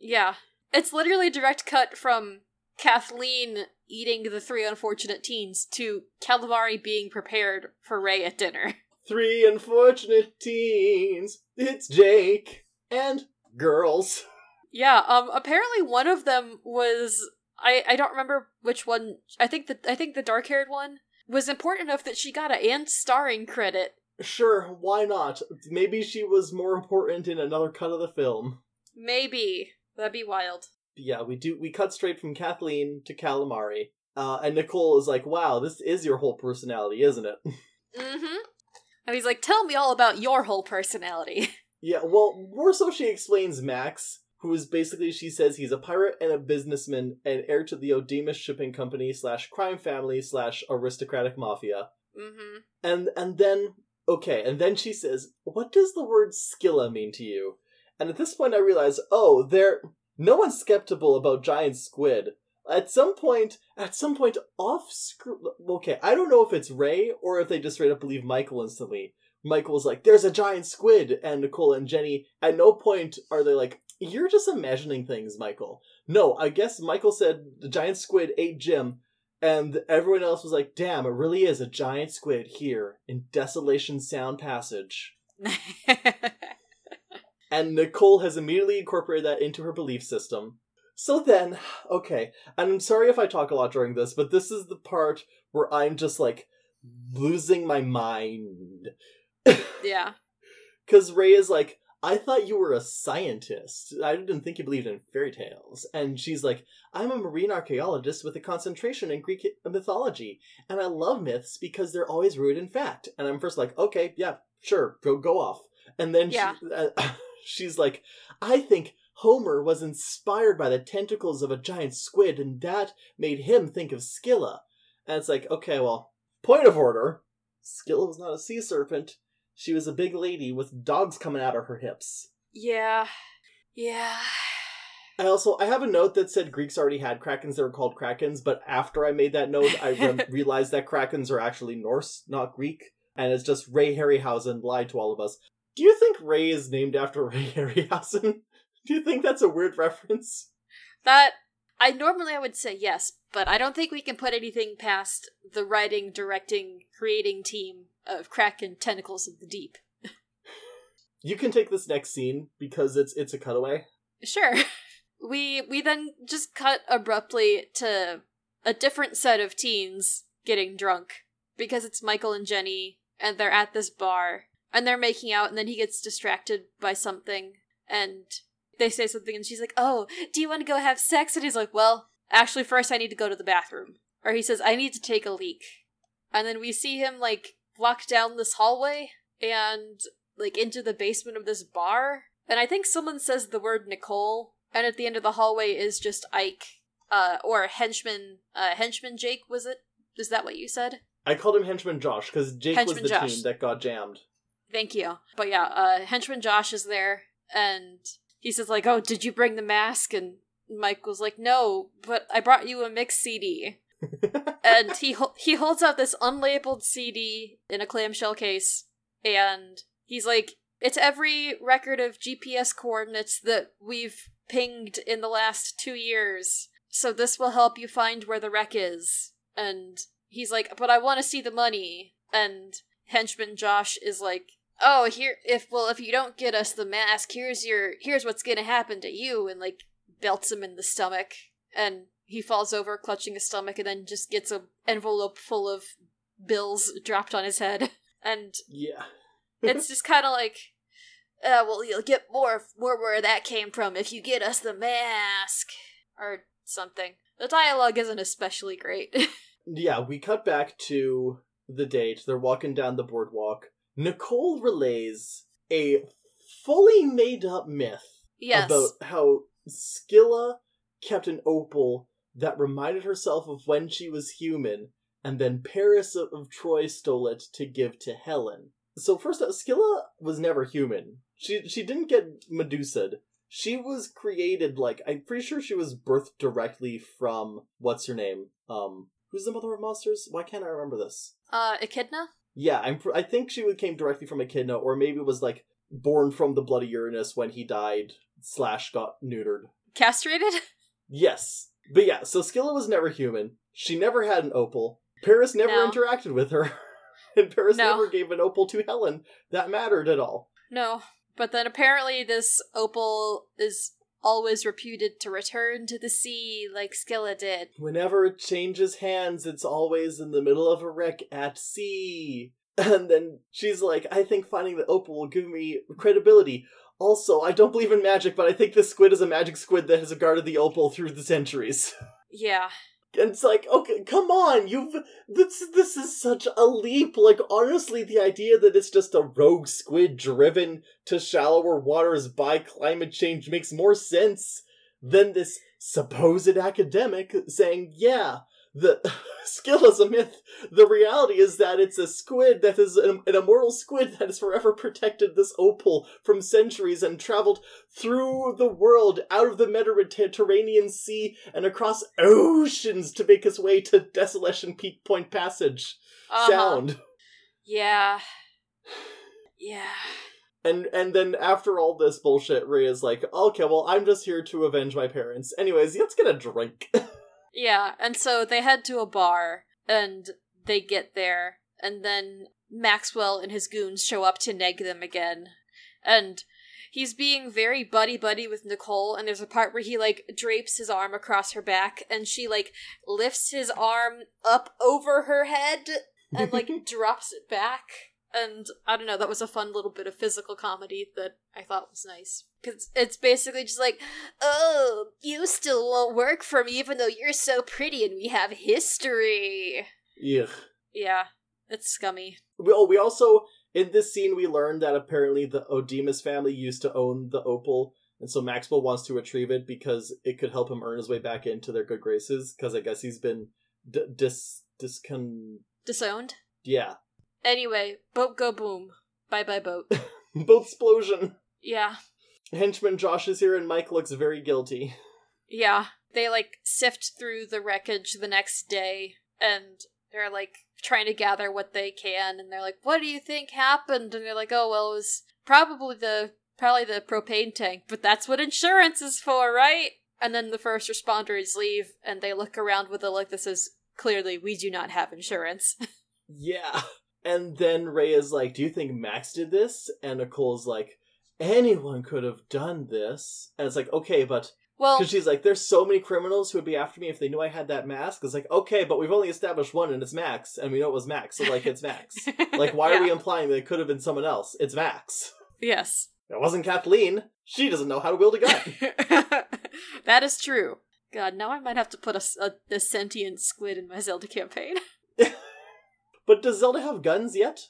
yeah. It's literally direct cut from Kathleen eating the three unfortunate teens to calamari being prepared for Ray at dinner. Three unfortunate teens. It's Jake and girls. Yeah, um apparently one of them was I I don't remember which one. I think the I think the dark-haired one was important enough that she got a and starring credit. Sure, why not? Maybe she was more important in another cut of the film. Maybe. That'd be wild. Yeah, we do. We cut straight from Kathleen to calamari, uh, and Nicole is like, "Wow, this is your whole personality, isn't it?" mm-hmm. And he's like, "Tell me all about your whole personality." yeah. Well, more so, she explains Max, who is basically she says he's a pirate and a businessman and heir to the Odemus shipping company slash crime family slash aristocratic mafia. Mm-hmm. And and then okay, and then she says, "What does the word Scylla mean to you?" And at this point, I realize, oh, there. No one's skeptical about giant squid. At some point, at some point, off screen. Okay, I don't know if it's Ray or if they just straight up believe Michael instantly. Michael's like, "There's a giant squid," and Nicole and Jenny. At no point are they like, "You're just imagining things, Michael." No, I guess Michael said the giant squid ate Jim, and everyone else was like, damn, it really is a giant squid here in Desolation Sound Passage. And Nicole has immediately incorporated that into her belief system. So then, okay, and I'm sorry if I talk a lot during this, but this is the part where I'm just like losing my mind. yeah. Because Ray is like, I thought you were a scientist. I didn't think you believed in fairy tales. And she's like, I'm a marine archaeologist with a concentration in Greek mythology, and I love myths because they're always rooted in fact. And I'm first like, okay, yeah, sure, go go off. And then Yeah. she, uh, she's like, I think Homer was inspired by the tentacles of a giant squid, and that made him think of Scylla. And it's like, okay, well, point of order. Scylla was not a sea serpent. She was a big lady with dogs coming out of her hips. Yeah. Yeah. I also I have a note that said Greeks already had krakens that were called krakens, but after I made that note, I re- realized that krakens are actually Norse, not Greek, and it's just Ray Harryhausen lied to all of us. Do you think Ray is named after Ray Harryhausen? Do you think that's a weird reference? That I normally I would say yes, but I don't think we can put anything past the writing, directing, creating team of Kraken tentacles of the deep. You can take this next scene because it's it's a cutaway. Sure. We we then just cut abruptly to a different set of teens getting drunk because it's Michael and Jenny and they're at this bar and they're making out and then he gets distracted by something and they say something and she's like, "Oh, do you want to go have sex?" and he's like, "Well, actually first I need to go to the bathroom." Or he says, "I need to take a leak." And then we see him like walk down this hallway and like into the basement of this bar. And I think someone says the word Nicole, and at the end of the hallway is just Ike, uh, or henchman, uh, henchman Jake. Was it? Is that what you said? I called him Henchman Josh because Jake Henchman was the Josh. team that got jammed. Thank you. But yeah, uh, henchman Josh is there, and he says like, "Oh, did you bring the mask?" And Mike was like, "No, but I brought you a mix CD." and he he holds out this unlabeled CD in a clamshell case, and he's like, "It's every record of GPS coordinates that we've pinged in the last two years, so this will help you find where the wreck is." And he's like, "But I want to see the money." And henchman Josh is like, "Oh, here if well if you don't get us the mask, here's your here's what's gonna happen to you," and like belts him in the stomach, and he falls over, clutching his stomach, and then just gets a envelope full of bills dropped on his head, and Yeah. it's just kind of like, uh, well, you'll get more more where that came from if you get us the mask or something. The dialogue isn't especially great. Yeah, we cut back to the date. They're walking down the boardwalk. Nicole relays a fully made up myth yes, about how Scylla kept an opal that reminded herself of when she was human, and then Paris of, of Troy stole it to give to Helen. So first, out, Scylla was never human. She she didn't get Medusa'd. She was created like I'm pretty sure she was birthed directly from what's her name? Um, who's the mother of monsters? Why can't I remember this? uh, Echidna. Yeah, I'm. pr- I think she came directly from Echidna, or maybe was like born from the bloody Uranus when he died slash got neutered. Castrated? Yes, but yeah. So Scylla was never human. She never had an opal. Paris never No. interacted with her, and Paris No. never gave an opal to Helen. That mattered at all. No. But then apparently this opal is always reputed to return to the sea like Scylla did. Whenever it changes hands, it's always in the middle of a wreck at sea. And then she's like, I think finding the opal will give me credibility. Also, I don't believe in magic, but I think this squid is a magic squid that has guarded the opal through the centuries. Yeah. And it's like, okay, come on, you've this this is such a leap. Like honestly, the idea that it's just a rogue squid driven to shallower waters by climate change makes more sense than this supposed academic saying, yeah, the skill is a myth. The reality is that it's a squid that is an, an immortal squid that has forever protected this opal from centuries and traveled through the world, out of the Mediterranean Sea, and across oceans to make its way to Desolation Peak Point Passage. Uh-huh. Sound. Yeah. Yeah. And and then after all this bullshit, Ray is like, okay, well, I'm just here to avenge my parents. Anyways, let's get a drink. Yeah, and so they head to a bar and they get there, and then Maxwell and his goons show up to neg them again. And he's being very buddy buddy with Nicole, and there's a part where he like drapes his arm across her back, and she like lifts his arm up over her head and like drops it back. And I don't know, that was a fun little bit of physical comedy that I thought was nice. Because it's basically just like, oh, you still won't work for me even though you're so pretty and we have history. Ugh. Yeah, it's scummy. We, oh, we also in this scene we learned that apparently the Odemus family used to own the opal, and so Maxwell wants to retrieve it because it could help him earn his way back into their good graces. Because I guess he's been d- dis discon. Disowned? Yeah, Anyway, boat go boom. Bye bye boat. boat explosion. yeah. Henchman Josh is here, and Mike looks very guilty. Yeah. They like sift through the wreckage the next day and they're like trying to gather what they can and they're like, What do you think happened? And they're like, Oh well it was probably the probably the propane tank, but that's what insurance is for, right? And then the first responders leave and they look around with a look that says, Clearly we do not have insurance. Yeah. And then Ray is like, Do you think Max did this? And Nicole's like, Anyone could have done this. And it's like, Okay, but. Well, Because she's like, There's so many criminals who would be after me if they knew I had that mask. It's like, Okay, but we've only established one and it's Max. And we know it was Max. So, like, it's Max. like, why are we implying that it could have been someone else? It's Max. Yes. It wasn't Kathleen. She doesn't know how to wield a gun. that is true. God, now I might have to put a sentient squid in my Zelda campaign. but does Zelda have guns yet?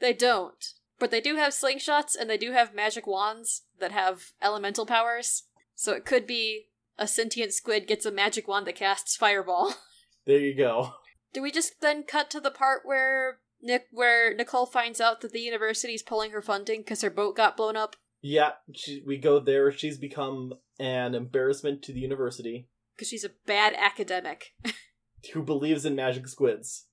They don't. But they do have slingshots and they do have magic wands that have elemental powers. So it could be a sentient squid gets a magic wand that casts fireball. There you go. Do we just then cut to the part where Nick where Nicole finds out that the university's pulling her funding because her boat got blown up? Yeah, she, we go there. She's become an embarrassment to the university Because she's a bad academic. who believes in magic squids.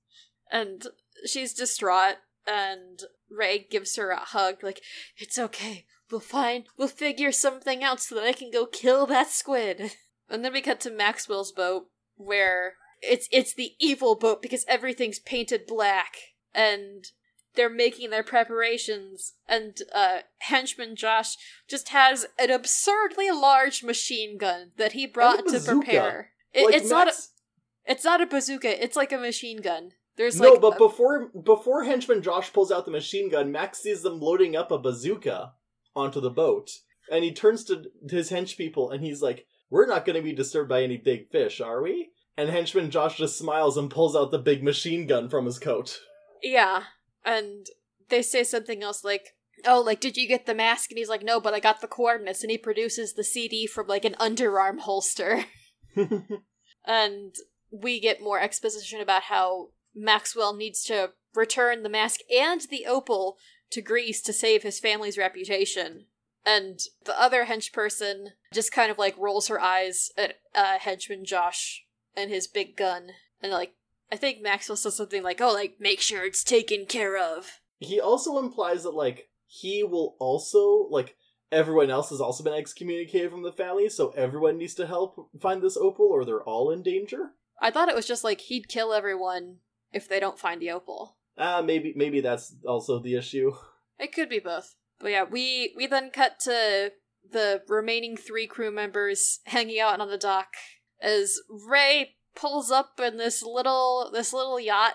and she's distraught and Ray gives her a hug like it's okay. We'll find we'll figure something out so that I can go kill that squid. And then we cut to Maxwell's boat where it's it's the evil boat because everything's painted black and they're making their preparations and uh henchman Josh just has an absurdly large machine gun that he brought to bazooka. prepare. It, Like, it's not a, it's not a bazooka it's like a machine gun there's no, like but a- before before henchman Josh pulls out the machine gun, Max sees them loading up a bazooka onto the boat, and he turns to his hench people and he's like, "We're not going to be disturbed by any big fish, are we?" And henchman Josh just smiles and pulls out the big machine gun from his coat. Yeah. And they say something else like, Oh, like, did you get the mask? And he's like, No, but I got the coordinates. And he produces the CD from like an underarm holster. and we get more exposition about how Maxwell needs to return the mask and the opal to Greece to save his family's reputation. And the other henchperson just kind of like rolls her eyes at uh, henchman Josh and his big gun. And like, I think Maxwell says something like, "Oh, like make sure it's taken care of." he also implies that like he will also like everyone else has also been excommunicated from the family, so everyone needs to help find this opal, or they're all in danger. I thought it was just like he'd kill everyone if they don't find the opal. Ah, maybe maybe that's also the issue. It could be both. But yeah, we we then cut to the remaining three crew members hanging out on the dock as Ray pulls up in this little this little yacht,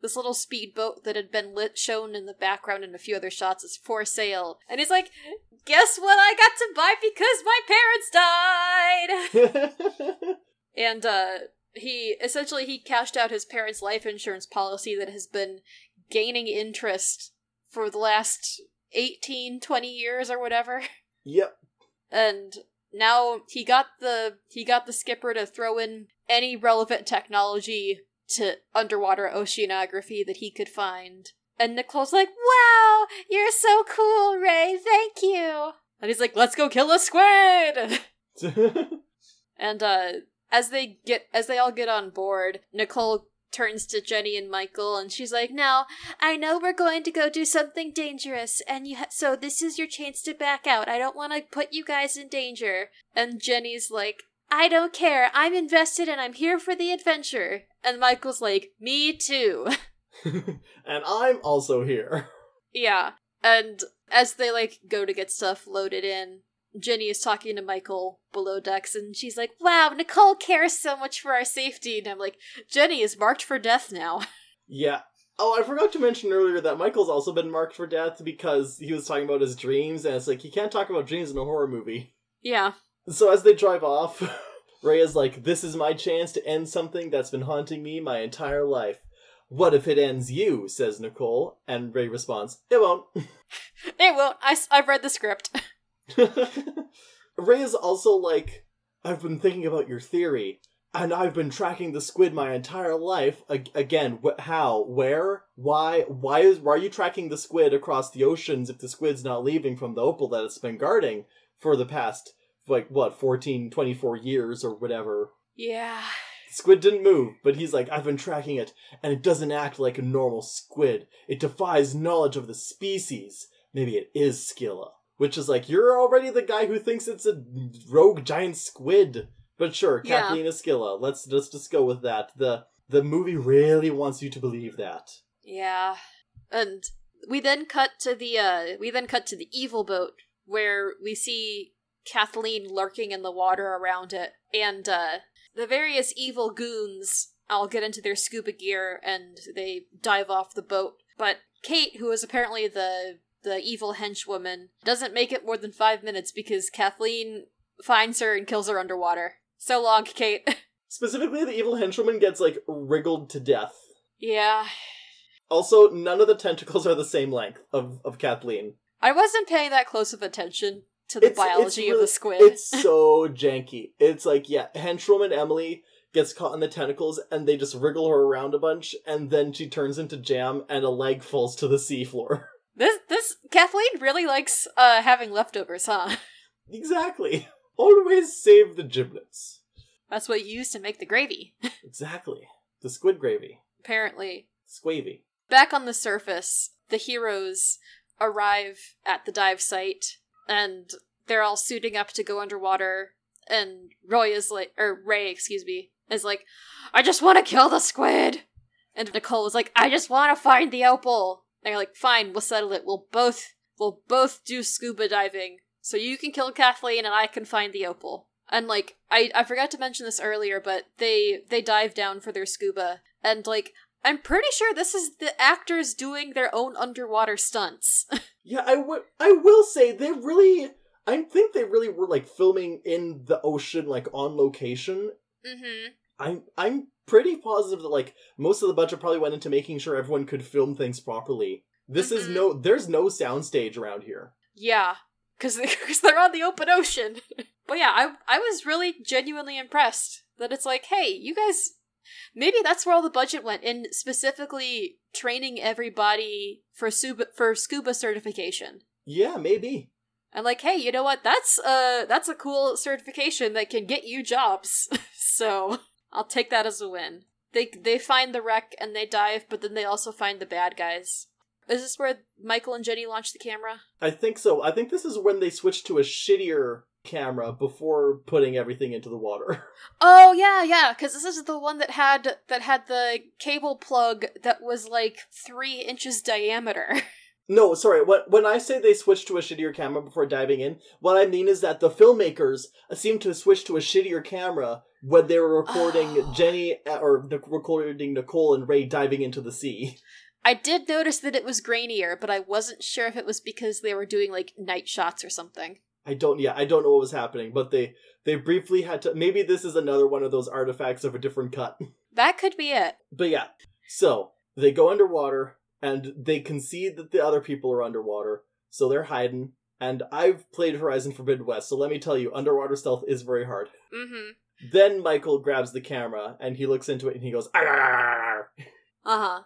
this little speedboat that had been lit shown in the background in a few other shots is for sale. And he's like, "Guess what I got to buy because my parents died." and uh he essentially he cashed out his parents' life insurance policy that has been gaining interest for the last 18 20 years or whatever yep. and now he got the he got the skipper to throw in any relevant technology to underwater oceanography that he could find and Nicole's like, "Wow, you're so cool, Ray. Thank you." And he's like, "Let's go kill a squid." And uh as they get as they all get on board, Nicole turns to Jenny and Michael and she's like, "Now, I know we're going to go do something dangerous and you ha- so this is your chance to back out. I don't want to put you guys in danger." And Jenny's like, "I don't care. I'm invested and I'm here for the adventure." And Michael's like, "Me too." and I'm also here. Yeah. And as they like go to get stuff loaded in, Jenny is talking to Michael below decks and she's like, Wow, Nicole cares so much for our safety. And I'm like, Jenny is marked for death now. Yeah. Oh, I forgot to mention earlier that Michael's also been marked for death because he was talking about his dreams, and it's like he can't talk about dreams in a horror movie. yeah. So as they drive off, Ray is like, "This is my chance to end something that's been haunting me my entire life." What if it ends you? says Nicole, and Ray responds, "It won't." It won't. I, s- I've read the script. Ray is also like, I've been thinking about your theory, and I've been tracking the squid my entire life. Ag- again, wh- how, where, why, why is why are you tracking the squid across the oceans if the squid's not leaving from the opal that it's been guarding for the past like what 14 24 years or whatever yeah. Squid didn't move, but he's like, I've been tracking it, and it doesn't act like a normal squid. It defies knowledge of the species. Maybe it is Scylla. Which is like, you're already the guy who thinks it's a rogue giant squid. But sure, Yeah. Kathleen is Scylla. Let's let's just go with that. The the movie really wants you to believe that. Yeah. And we then cut to the uh we then cut to the evil boat where we see Kathleen lurking in the water around it and uh the various evil goons all get into their scuba gear and they dive off the boat. But Kate, who is apparently the the evil henchwoman, doesn't make it more than five minutes because Kathleen finds her and kills her underwater. So long, Kate. Specifically, the evil henchwoman gets like wriggled to death. yeah. Also, none of the tentacles are the same length of, of Kathleen. I wasn't paying that close of attention to the biology of really- the squid. It's so janky. It's like, yeah, henchwoman Emily gets caught in the tentacles and they just wriggle her around a bunch and then she turns into jam and a leg falls to the seafloor. This this Kathleen really likes uh having leftovers, huh? exactly. Always save the giblets. That's what you use to make the gravy. Exactly. The squid gravy. Apparently. Squavy. Back on the surface, the heroes arrive at the dive site and they're all suiting up to go underwater and Roy is like or Ray, excuse me, is like, I just want to kill the squid. And Nicole is like, I just want to find the opal. They're like, fine, we'll settle it. We'll both we'll both do scuba diving. So you can kill Kathleen and I can find the opal. And like I I forgot to mention this earlier, but they they dive down for their scuba and like I'm pretty sure this is the actors doing their own underwater stunts. Yeah, I would. I will say they really. I think they really were like filming in the ocean, like on location. mm-hmm. I'm I'm pretty positive that like most of the budget probably went into making sure everyone could film things properly. This is Mhm. no. There's no soundstage around here. Yeah, because because they're on the open ocean. but yeah, I I was really genuinely impressed that it's like, hey, you guys, maybe that's where all the budget went in specifically training everybody for scuba for scuba certification. Yeah, maybe. And like, hey, you know what? That's uh that's a cool certification that can get you jobs. so I'll take that as a win. They they find the wreck and they dive, but then they also find the bad guys. Is this where Michael and Jenny launch the camera? I think so. I think this is when they switched to a shittier camera before putting everything into the water. Oh yeah, yeah, because this is the one that had that had the cable plug that was like three inches diameter. No, sorry. When when I say they switched to a shittier camera before diving in, what I mean is that the filmmakers seem to switch to a shittier camera when they were recording Oh. Jenny uh, or recording Nicole and Ray diving into the sea. I did notice that it was grainier, but I wasn't sure if it was because they were doing like night shots or something. I don't. Yeah, I don't know what was happening, but they they briefly had to. Maybe this is another one of those artifacts of a different cut. That could be it. But yeah, so they go underwater and they concede that the other people are underwater, so they're hiding. And I've played Horizon Forbidden West, so let me tell you, underwater stealth is very hard. Mm-hmm. Then Michael grabs the camera and he looks into it and he goes, "Arr, arr, arr, arr." Uh-huh.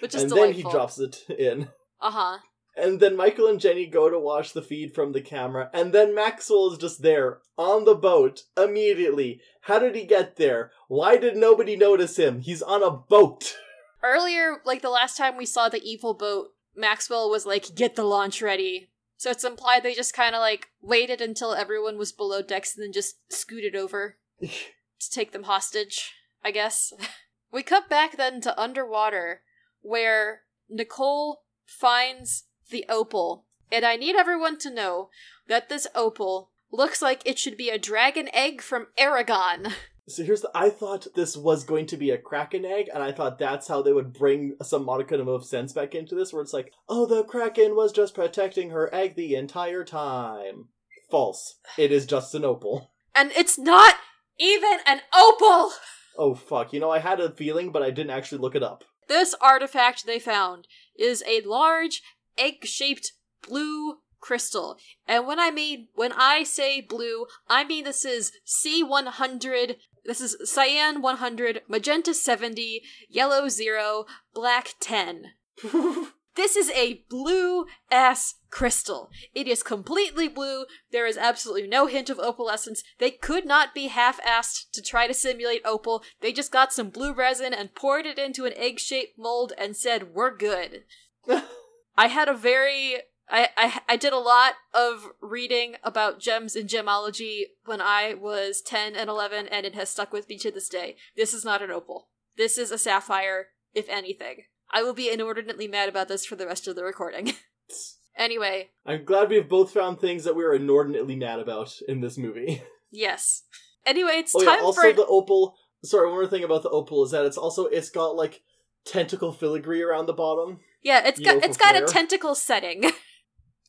Which is and delightful. then he drops it in. Uh-huh. And then Michael and Jenny go to watch the feed from the camera, and then Maxwell is just there on the boat immediately. How did he get there? Why did nobody notice him? He's on a boat. Earlier, like the last time we saw the evil boat, Maxwell was like, get the launch ready. So it's implied they just kind of like waited until everyone was below decks and then just scooted over to take them hostage, I guess. we cut back then to underwater, where Nicole finds the opal. And I need everyone to know that this opal looks like it should be a dragon egg from Eragon. So here's the. I thought this was going to be a Kraken egg, and I thought that's how they would bring some modicum of sense back into this, where it's like, oh, the Kraken was just protecting her egg the entire time. False. It is just an opal. And it's not even an opal! Oh fuck! You know, I had a feeling, but I didn't actually look it up. This artifact they found is a large egg-shaped blue crystal. And when I mean when I say blue, I mean this is C100, this is cyan 100, magenta 70, yellow 0, black 10. This is a blue ass crystal. It is completely blue. There is absolutely no hint of opalescence. They could not be half assed to try to simulate opal. They just got some blue resin and poured it into an egg shaped mold and said, We're good. I had a very. I, I, I did a lot of reading about gems and gemology when I was 10 and 11, and it has stuck with me to this day. This is not an opal. This is a sapphire, if anything. I will be inordinately mad about this for the rest of the recording. anyway, I'm glad we've both found things that we are inordinately mad about in this movie. yes. Anyway, it's oh time yeah, also for the opal. Sorry, one more thing about the opal is that it's also it's got like tentacle filigree around the bottom. Yeah, it's got it's got a tentacle setting.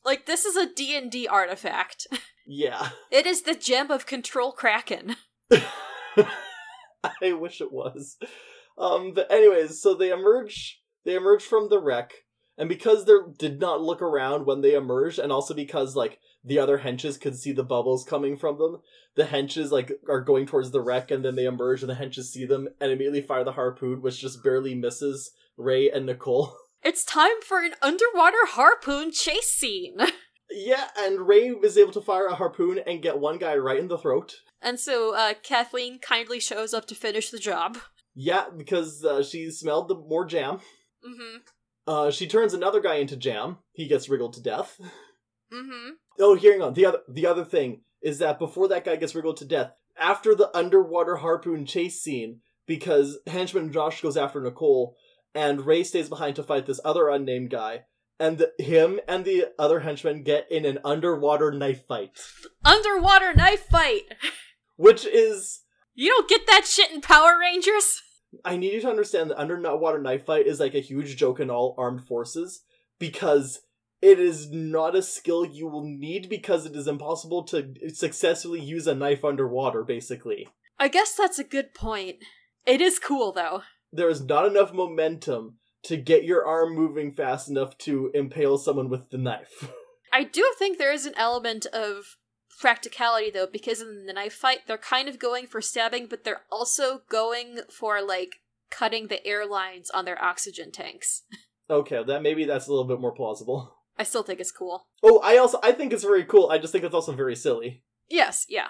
like this is a D&D artifact. Yeah, It is the gem of control kraken. I wish it was. Um, but anyways, so they emerge. They emerge from the wreck, and because they did not look around when they emerged, and also because like the other henches could see the bubbles coming from them, the henches like are going towards the wreck, and then they emerge, and the henches see them and immediately fire the harpoon, which just barely misses Ray and Nicole. It's time for an underwater harpoon chase scene. yeah, and Ray is able to fire a harpoon and get one guy right in the throat. and so uh, Kathleen kindly shows up to finish the job. Yeah, because uh, she smelled the more jam. Mm-hmm. Uh, she turns another guy into jam. He gets wriggled to death. Mm-hmm. Oh, hearing on the other the other thing is that before that guy gets wriggled to death, after the underwater harpoon chase scene, because henchman Josh goes after Nicole, and Ray stays behind to fight this other unnamed guy, and the, him and the other henchman get in an underwater knife fight, Underwater knife fight. which is You don't get that shit in Power Rangers. I need you to understand that underwater knife fight is like a huge joke in all armed forces because it is not a skill you will need because it is impossible to successfully use a knife underwater, basically. I guess that's a good point. It is cool though. There is not enough momentum to get your arm moving fast enough to impale someone with the knife. I do think there is an element of practicality though, because in the knife fight, they're kind of going for stabbing, but they're also going for like cutting the airlines on their oxygen tanks. okay, that maybe that's a little bit more plausible. I still think it's cool. Oh, I also I think it's very cool. I just think it's also very silly. Yes, yeah.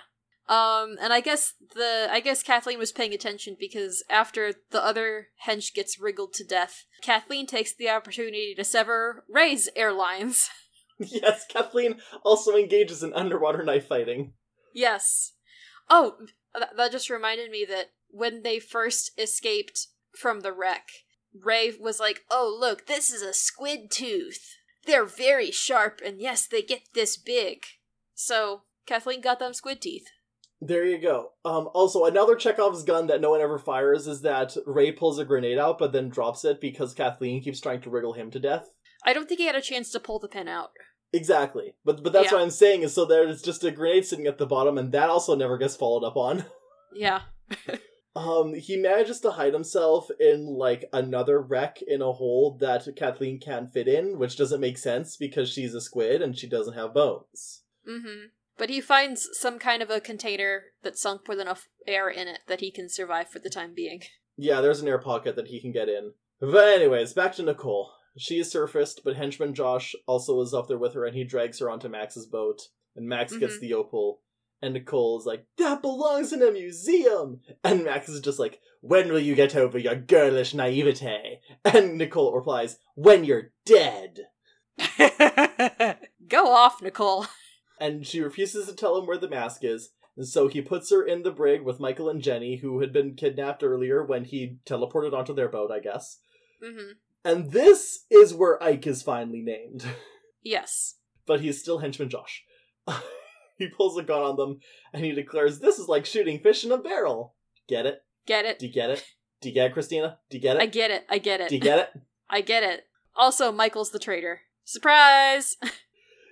Um, and I guess the I guess Kathleen was paying attention because after the other hench gets wriggled to death, Kathleen takes the opportunity to sever Ray's airlines. yes, Kathleen also engages in underwater knife fighting. Yes. Oh, th- that just reminded me that when they first escaped from the wreck, Ray was like, "Oh, look, this is a squid tooth. They're very sharp, and yes, they get this big." So Kathleen got them squid teeth. There you go. Um, also, another Chekhov's gun that no one ever fires is that Ray pulls a grenade out but then drops it because Kathleen keeps trying to wriggle him to death. I don't think he had a chance to pull the pin out. Exactly. But but that's Yeah. what I'm saying is so there's just a grenade sitting at the bottom and that also never gets followed up on. Yeah. Um, he manages to hide himself in like another wreck in a hole that Kathleen can't fit in, which doesn't make sense because she's a squid and she doesn't have bones. Mm-hmm. But he finds some kind of a container that's sunk with enough air in it that he can survive for the time being. Yeah, there's an air pocket that he can get in. But anyways, back to Nicole. She is surfaced, but henchman Josh also is up there with her, and he drags her onto Max's boat. And Max gets Mhm. the opal, and Nicole is like, "That belongs in a museum." And Max is just like, "When will you get over your girlish naivete?" And Nicole replies, "When you're dead." Go off, Nicole. And she refuses to tell him where the mask is. And so he puts her in the brig with Michael and Jenny, who had been kidnapped earlier when he teleported onto their boat, I guess. Mm-hmm. And this is where Ike is finally named. Yes. but he's still henchman Josh. he pulls a gun on them and he declares, This is like shooting fish in a barrel. Get it? Get it? Do you get it? Do you get it, Christina? Do you get it? I get it. I get it. Do you get it? I get it. Also, Michael's the traitor. Surprise!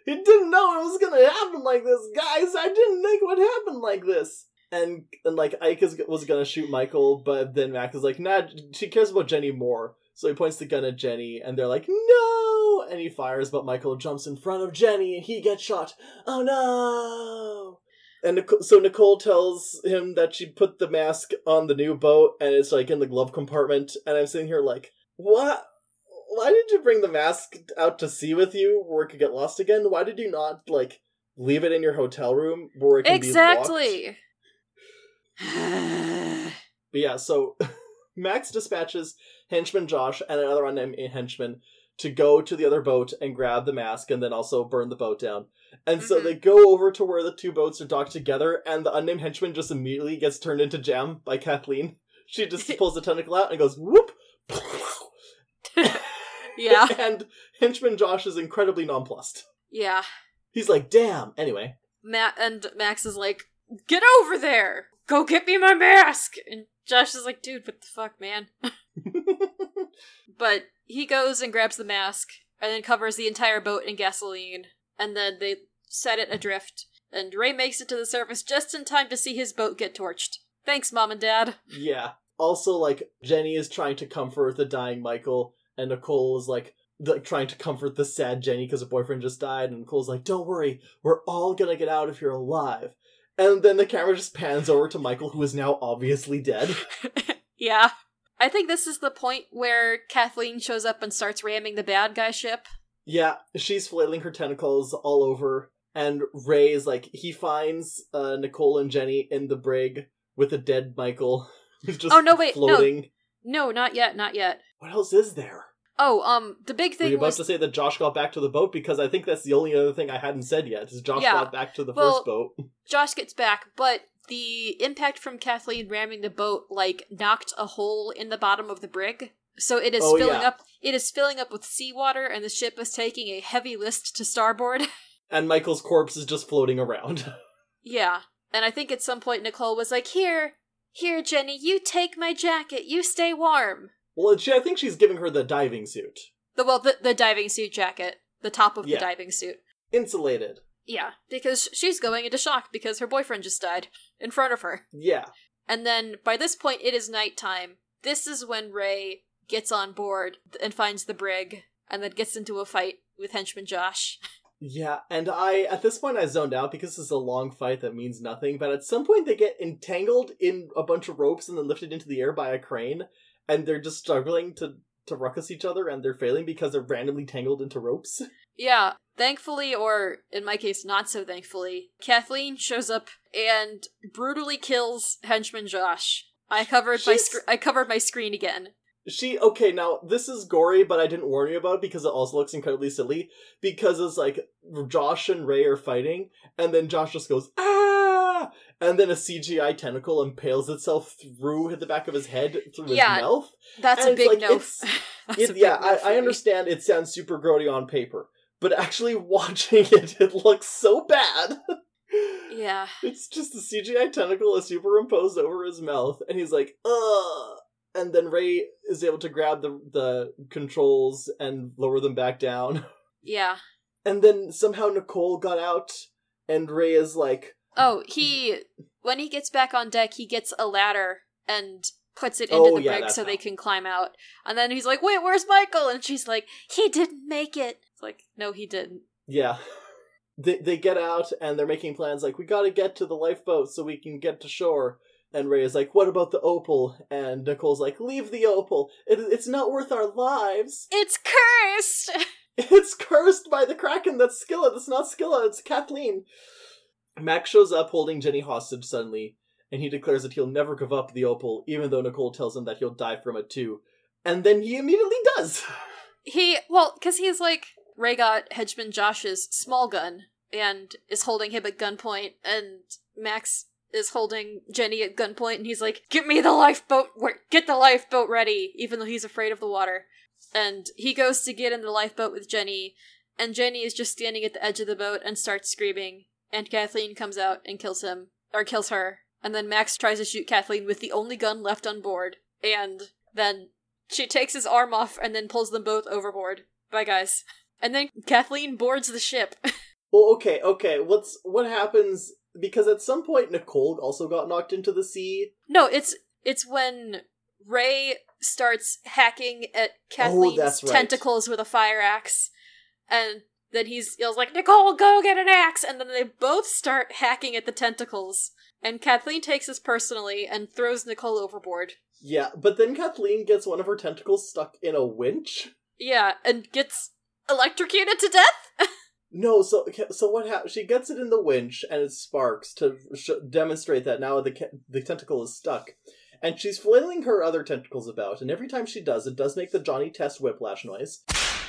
He didn't know it was gonna happen like this, guys. I didn't think it would happen like this. And and like Ike is, was gonna shoot Michael, but then Max is like, Nah, she cares about Jenny more. So he points the gun at Jenny, and they're like, No! And he fires, but Michael jumps in front of Jenny, and he gets shot. Oh no! And so Nicole tells him that she put the mask on the new boat, and it's like in the glove compartment. And I'm sitting here like, what? Why did you bring the mask out to sea with you, where it could get lost again? Why did you not like leave it in your hotel room where it can be locked? exactly. But yeah, so Max dispatches henchman Josh and another unnamed henchman to go to the other boat and grab the mask and then also burn the boat down. And so Mhm. they go over to where the two boats are docked together, and the unnamed henchman just immediately gets turned into jam by Kathleen. She just pulls the tentacle out and goes whoop. Yeah. and henchman Josh is incredibly nonplussed. Yeah. He's like, "Damn." Anyway, Matt and Max is like, "Get over there! Go get me my mask!" And Josh is like, "Dude, what the fuck, man?" but he goes and grabs the mask and then covers the entire boat in gasoline, and then they set it adrift. And Ray makes it to the surface just in time to see his boat get torched. Thanks, mom and dad. yeah. Also, like Jenny is trying to comfort the dying Michael, and Nicole is like, like trying to comfort the sad Jenny because her boyfriend just died, and Nicole's like, "Don't worry, we're all gonna get out if you're alive." And then the camera just pans over to Michael, who is now obviously dead. yeah. I think this is the point where Kathleen shows up and starts ramming the bad guy ship. Yeah, she's flailing her tentacles all over, and Ray is like, he finds uh, Nicole and Jenny in the brig with a dead Michael who's just Oh, no, wait, no. floating. No, not yet, not yet. What else is there? Oh, um, the big Were thing you about was to say that Josh got back to the boat? Because I think that's the only other thing I hadn't said yet. Is Josh Yeah. got back to the Well, first boat? Josh gets back, but the impact from Kathleen ramming the boat like knocked a hole in the bottom of the brig. So it is Oh, filling yeah. up it is filling up with seawater and the ship is taking a heavy list to starboard. And Michael's corpse is just floating around. yeah. And I think at some point Nicole was like, Here, here, Jenny, you take my jacket, you stay warm. Well, she, I think she's giving her the diving suit. The well the, the diving suit jacket. The top of Yeah. the diving suit. Insulated. Yeah. Because she's going into shock because her boyfriend just died in front of her. Yeah. And then by this point, it is nighttime. This is when Ray gets on board and finds the brig, and then gets into a fight with henchman Josh. Yeah, and I at this point I zoned out because this is a long fight that means nothing, but at some point they get entangled in a bunch of ropes and then lifted into the air by a crane, and they're just struggling to to ruckus each other and they're failing because they're randomly tangled into ropes. yeah, thankfully, or in my case, not so thankfully, Kathleen shows up and brutally kills henchman Josh. I covered my sc- I covered my screen again. She okay, now this is gory, but I didn't warn you about it because it also looks incredibly silly. Because it's like Josh and Ray are fighting, and then Josh just goes, Ah and then a CGI tentacle impales itself through the back of his head through his mouth. That's And a big like, no. It- big yeah, no I, I understand it sounds super grody on paper, but actually watching it, it looks so bad. Yeah. It's just a CGI tentacle is superimposed over his mouth, and he's like, ugh. And then Ray is able to grab the the controls and lower them back down. Yeah. And then somehow Nicole got out, and Ray is like, Oh, he when he gets back on deck, he gets a ladder and puts it into Oh, the yeah, brig so they can climb out. And then he's like, "Wait, where's Michael?" And she's like, "He didn't make it." It's like, "No, he didn't." yeah. They they get out and they're making plans like we got to get to the lifeboat so we can get to shore. And Ray is like, "What about the opal?" And Nicole's like, "Leave the opal. It, it's not worth our lives. It's cursed. It's cursed by the Kraken. That's Scylla. That's not Scylla. It's Kathleen." Max shows up holding Jenny hostage suddenly, and he declares that he'll never give up the opal, even though Nicole tells him that he'll die from it too. And then he immediately does. he well, because he's like Ray got Hedgeman Josh's small gun and is holding him at gunpoint, and Max is holding Jenny at gunpoint, and he's like, "Get me the lifeboat. Get the lifeboat ready," even though he's afraid of the water. And he goes to get in the lifeboat with Jenny, and Jenny is just standing at the edge of the boat and starts screaming. And Kathleen comes out and kills him, or kills her. And then Max tries to shoot Kathleen with the only gun left on board. And then she takes his arm off and then pulls them both overboard. Bye, guys. And then Kathleen boards the ship. Well, okay, okay. What's what happens? Because at some point Nicole also got knocked into the sea. no, it's it's when Ray starts hacking at oh, Kathleen's Oh, right. tentacles with a fire axe, and then he's yells like, "Nicole, go get an axe And then they both start hacking at the tentacles. And Kathleen takes this personally and throws Nicole overboard. Yeah, but then Kathleen gets one of her tentacles stuck in a winch. Yeah, and gets electrocuted to death. No, so so what happens? She gets it in the winch and it sparks to sh- demonstrate that now the ca- the tentacle is stuck, and she's flailing her other tentacles about. And every time she does, it does make the Johnny Test whiplash noise.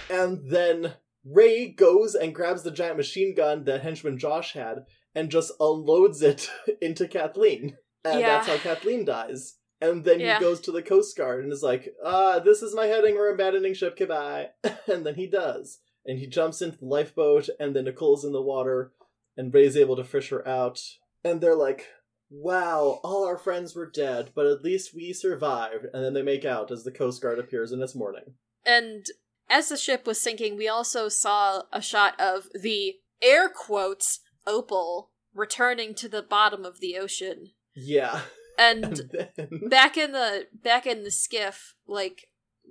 And then Ray goes and grabs the giant machine gun that henchman Josh had and just unloads it into Kathleen, and Yeah. that's how Kathleen dies. And then Yeah. he goes to the Coast Guard and is like, uh, this is my heading, we're abandoning ship, goodbye. and then he does. And he jumps into the lifeboat, and then Nicole's in the water, and Ray's able to fish her out. And they're like, wow, all our friends were dead, but at least we survived. And then they make out as the Coast Guard appears in its morning. And as the ship was sinking, we also saw a shot of the air quotes Opal returning to the bottom of the ocean. Yeah. And And back in the back in the skiff, like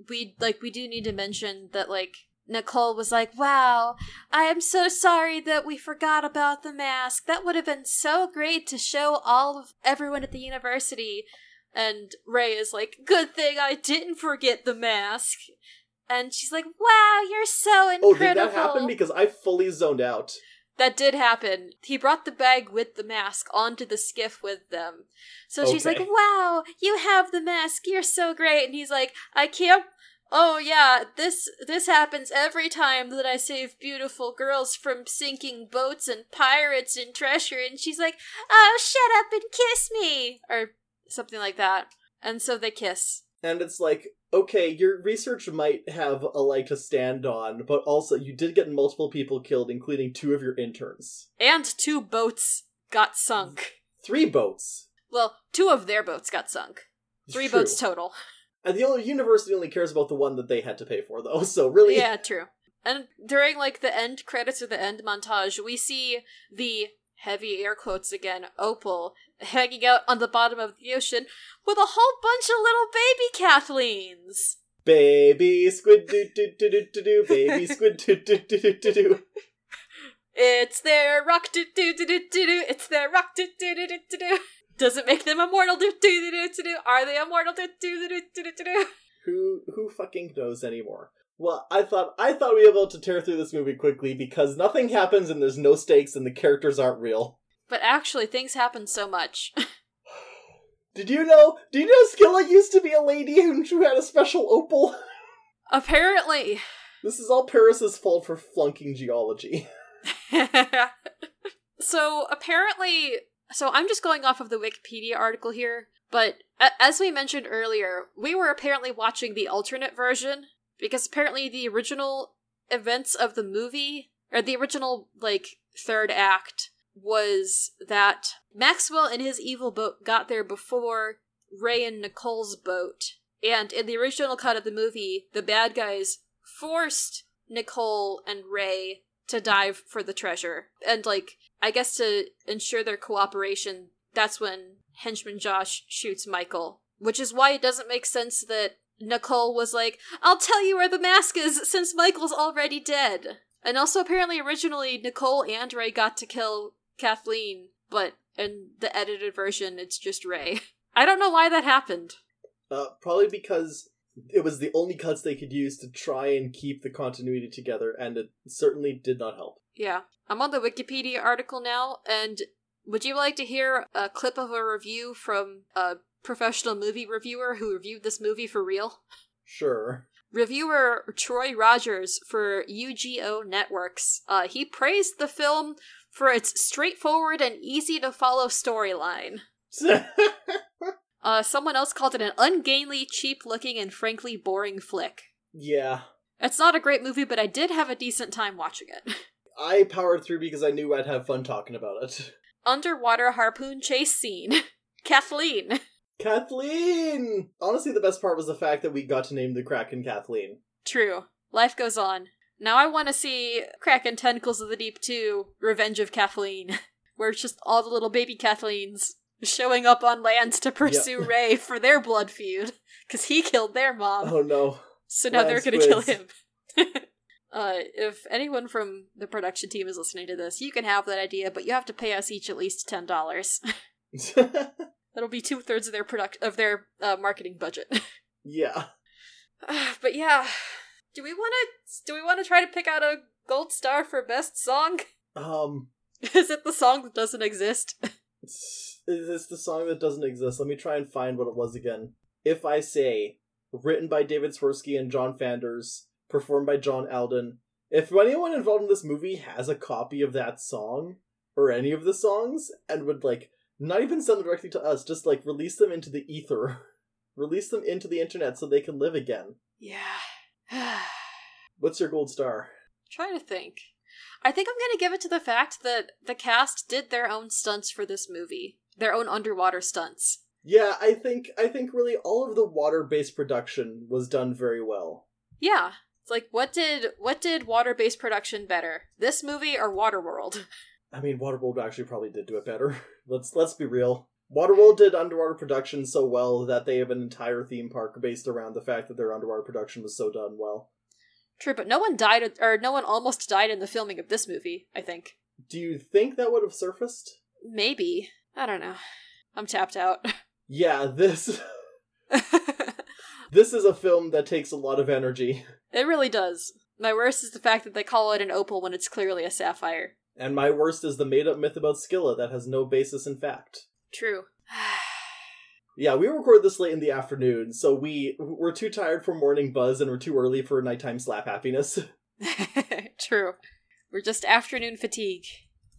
we like we do need to mention that like Nicole was like, "Wow, I am so sorry that we forgot about the mask. That would have been so great to show all of everyone at the university." And Ray is like, "Good thing I didn't forget the mask." And she's like, "Wow, you're so incredible." Oh, incredible." did that happen? Because I fully zoned out. That did happen. He brought the bag with the mask onto the skiff with them. So she's like, "Wow, you have the mask. You're so great." And he's like, "I can't Oh yeah, this this happens every time that I save beautiful girls from sinking boats and pirates and treasure." And she's like, "Oh, shut up and kiss me." Or something like that. And so they kiss. And it's like, okay, your research might have a leg to stand on, but also you did get multiple people killed, including two of your interns. And two boats got sunk. Three boats. Well, two of their boats got sunk. Three True. boats total. And the only university only cares about the one that they had to pay for, though. So really, Yeah, true. And during like the end credits or the end montage, we see the heavy air quotes again, Opal, hanging out on the bottom of the ocean with a whole bunch of little baby Kathleens. baby squid do do do do do do, baby squid do do do do do do. It's their rock do do do do do do. It's their rock do do do do do do. Does it make them immortal do do do do do do? Are they immortal do do do do do do do? Who who fucking knows anymore? Well, I thought I thought we were able to tear through this movie quickly because nothing happens and there's no stakes and the characters aren't real. But actually, things happen so much. Did you know? Do you know Scylla used to be a lady who who had a special opal? Apparently. This is all Paris's fault for flunking geology. so apparently, so I'm just going off of the Wikipedia article here, but a- as we mentioned earlier, we were apparently watching the alternate version because apparently the original events of the movie or the original like third act was that Maxwell and his evil boat got there before Ray and Nicole's boat. And in the original cut of the movie, the bad guys forced Nicole and Ray to dive for the treasure. And, like, I guess to ensure their cooperation, that's when henchman Josh shoots Michael. Which is why it doesn't make sense that Nicole was like, I'll tell you where the mask is since Michael's already dead. And also, apparently, originally, Nicole and Ray got to kill Kathleen, but in the edited version, it's just Ray. I don't know why that happened. Uh, probably because it was the only cuts they could use to try and keep the continuity together, and it certainly did not help. Yeah. I'm on the Wikipedia article now, and would you like to hear a clip of a review from a professional movie reviewer who reviewed this movie for real? Sure. Reviewer Troy Rogers for UGO Networks. Uh, he praised the film for its straightforward and easy to follow storyline. Uh, someone else called it an ungainly, cheap looking, and frankly boring flick. yeah. It's not a great movie, but I did have a decent time watching it. I powered through because I knew I'd have fun talking about it. Underwater harpoon chase scene. Kathleen. Kathleen! Honestly, the best part was the fact that we got to name the Kraken Kathleen. True. Life goes on. Now I want to see Kraken Tentacles of the Deep 2 Revenge of Kathleen, where it's just all the little baby Kathleens showing up on land to pursue Ray for their blood feud, because he killed their mom. Oh no. so now they're gonna kill him. uh, if anyone from the production team is listening to this, you can have that idea, but you have to pay us each at least ten dollars. That'll be two thirds of their product of their uh, marketing budget. yeah. but yeah, do we want to do we want to try to pick out a gold star for best song? Um, Is it the song that doesn't exist? it's, it's the song that doesn't exist. Let me try and find what it was again. If I Say, written by David Swirsky and John Fanders, performed by John Alden. If anyone involved in this movie has a copy of that song, or any of the songs, and would, like, not even send them directly to us, just, like, release them into the ether, Release them into the internet so they can live again. Yeah. What's your gold star? Trying to think. I think I'm gonna give it to the fact that the cast did their own stunts for this movie. Their own underwater stunts. Yeah, I think I think really all of the water-based production was done very well. Yeah. It's like what did what did water-based production better? This movie or Waterworld? I mean, Waterworld actually probably did do it better. let's let's be real. Waterworld did underwater production so well that they have an entire theme park based around the fact that their underwater production was so done well. True, but no one died or no one almost died in the filming of this movie, I think. Do you think that would have surfaced? Maybe. I don't know. I'm tapped out. Yeah, this this is a film that takes a lot of energy. it really does. My worst is the fact that they call it an opal when it's clearly a sapphire. And my worst is the made-up myth about Scylla that has no basis in fact. True. Yeah, we record this late in the afternoon, so we we're too tired for morning buzz and we're too early for nighttime slap happiness. True. We're just afternoon fatigue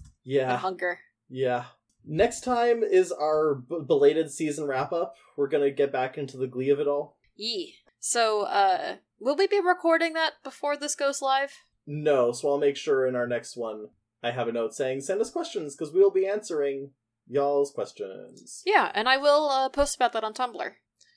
and Yeah, hunger. yeah. Next time is our b- belated season wrap up. We're gonna get back into the glee of it all. Yee. So, uh, will we be recording that before this goes live? No, so I'll make sure in our next one I have a note saying send us questions because we'll be answering y'all's questions. Yeah, and I will uh, post about that on Tumblr.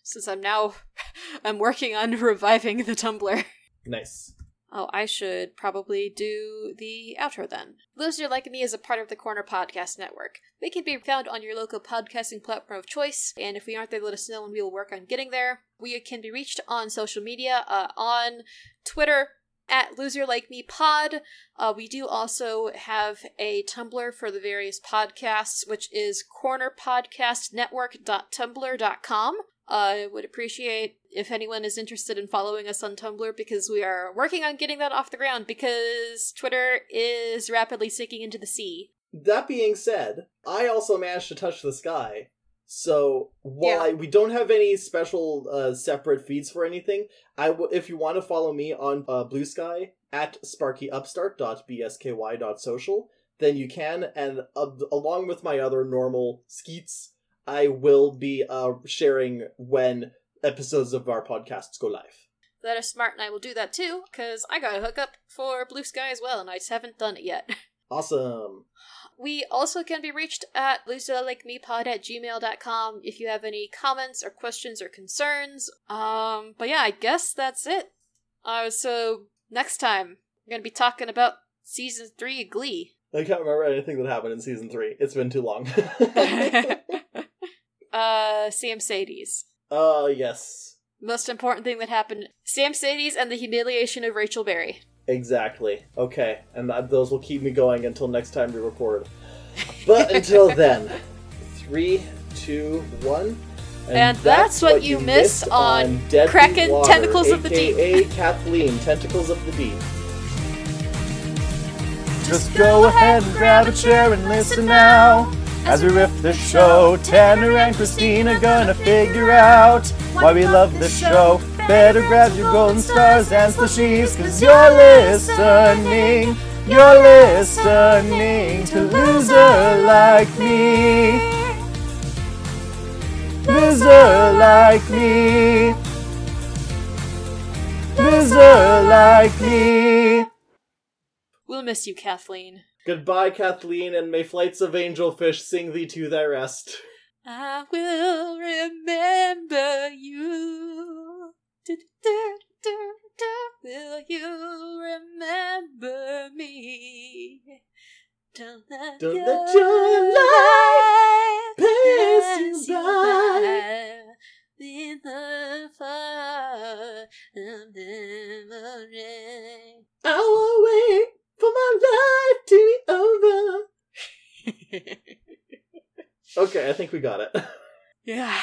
Since I'm now, I'm working on reviving the Tumblr. Nice. Oh, I should probably do the outro then. Loser Like Me is a part of the Corner Podcast Network. We can be found on your local podcasting platform of choice, and if we aren't there, let us know and we will work on getting there. We can be reached on social media, uh, on Twitter, at Loser Like Me Pod. Uh, we do also have a Tumblr for the various podcasts, which is cornerpodcastnetwork.tumblr.com. I would appreciate if anyone is interested in following us on Tumblr because we are working on getting that off the ground because Twitter is rapidly sinking into the sea. That being said, I also managed to touch the sky. So while Yeah. I, we don't have any special uh, separate feeds for anything, I w- if you want to follow me on uh, Bluesky at sparkyupstart.bsky.social, then you can. And uh, along with my other normal skeets, I will be uh, sharing when episodes of our podcasts go live. That is smart, and I will do that too because I got a hookup for Bluesky as well, and I just haven't done it yet. Awesome. We also can be reached at loserlikemepod at gmail.com if you have any comments or questions or concerns. Um, but yeah, I guess that's it. Uh, so next time, we're gonna be talking about season three of Glee. I can't remember anything that happened in season three. It's been too long. uh, Sam Sadie's. uh, yes. Most important thing that happened Sam Sadie's and the humiliation of Rachel Berry. Exactly. Okay, and that, those will keep me going until next time we record. But until then, three, two, one. And that's what you missed on Deadly Kraken Water, Tentacles of the Deep. AKA Kathleen, Tentacles of the Deep. Just go ahead and grab a chair and listen now. As we riff the show, Tanner and Christina gonna figure out why we love the show. Better grab your golden stars and slushies, cause you're listening. You're listening to Loser Like Me. Loser Like Me. Loser Like Me. We'll miss you, Kathleen. Goodbye, Kathleen, and may flights of angelfish sing thee to thy rest. I will remember you. Du- du- du. Will you remember me? Don't let, Don't your, let your life pass you by. In the fire of memory. I'll wait for my life to be over. Okay, I think we got it. yeah,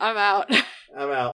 I'm out. I'm out.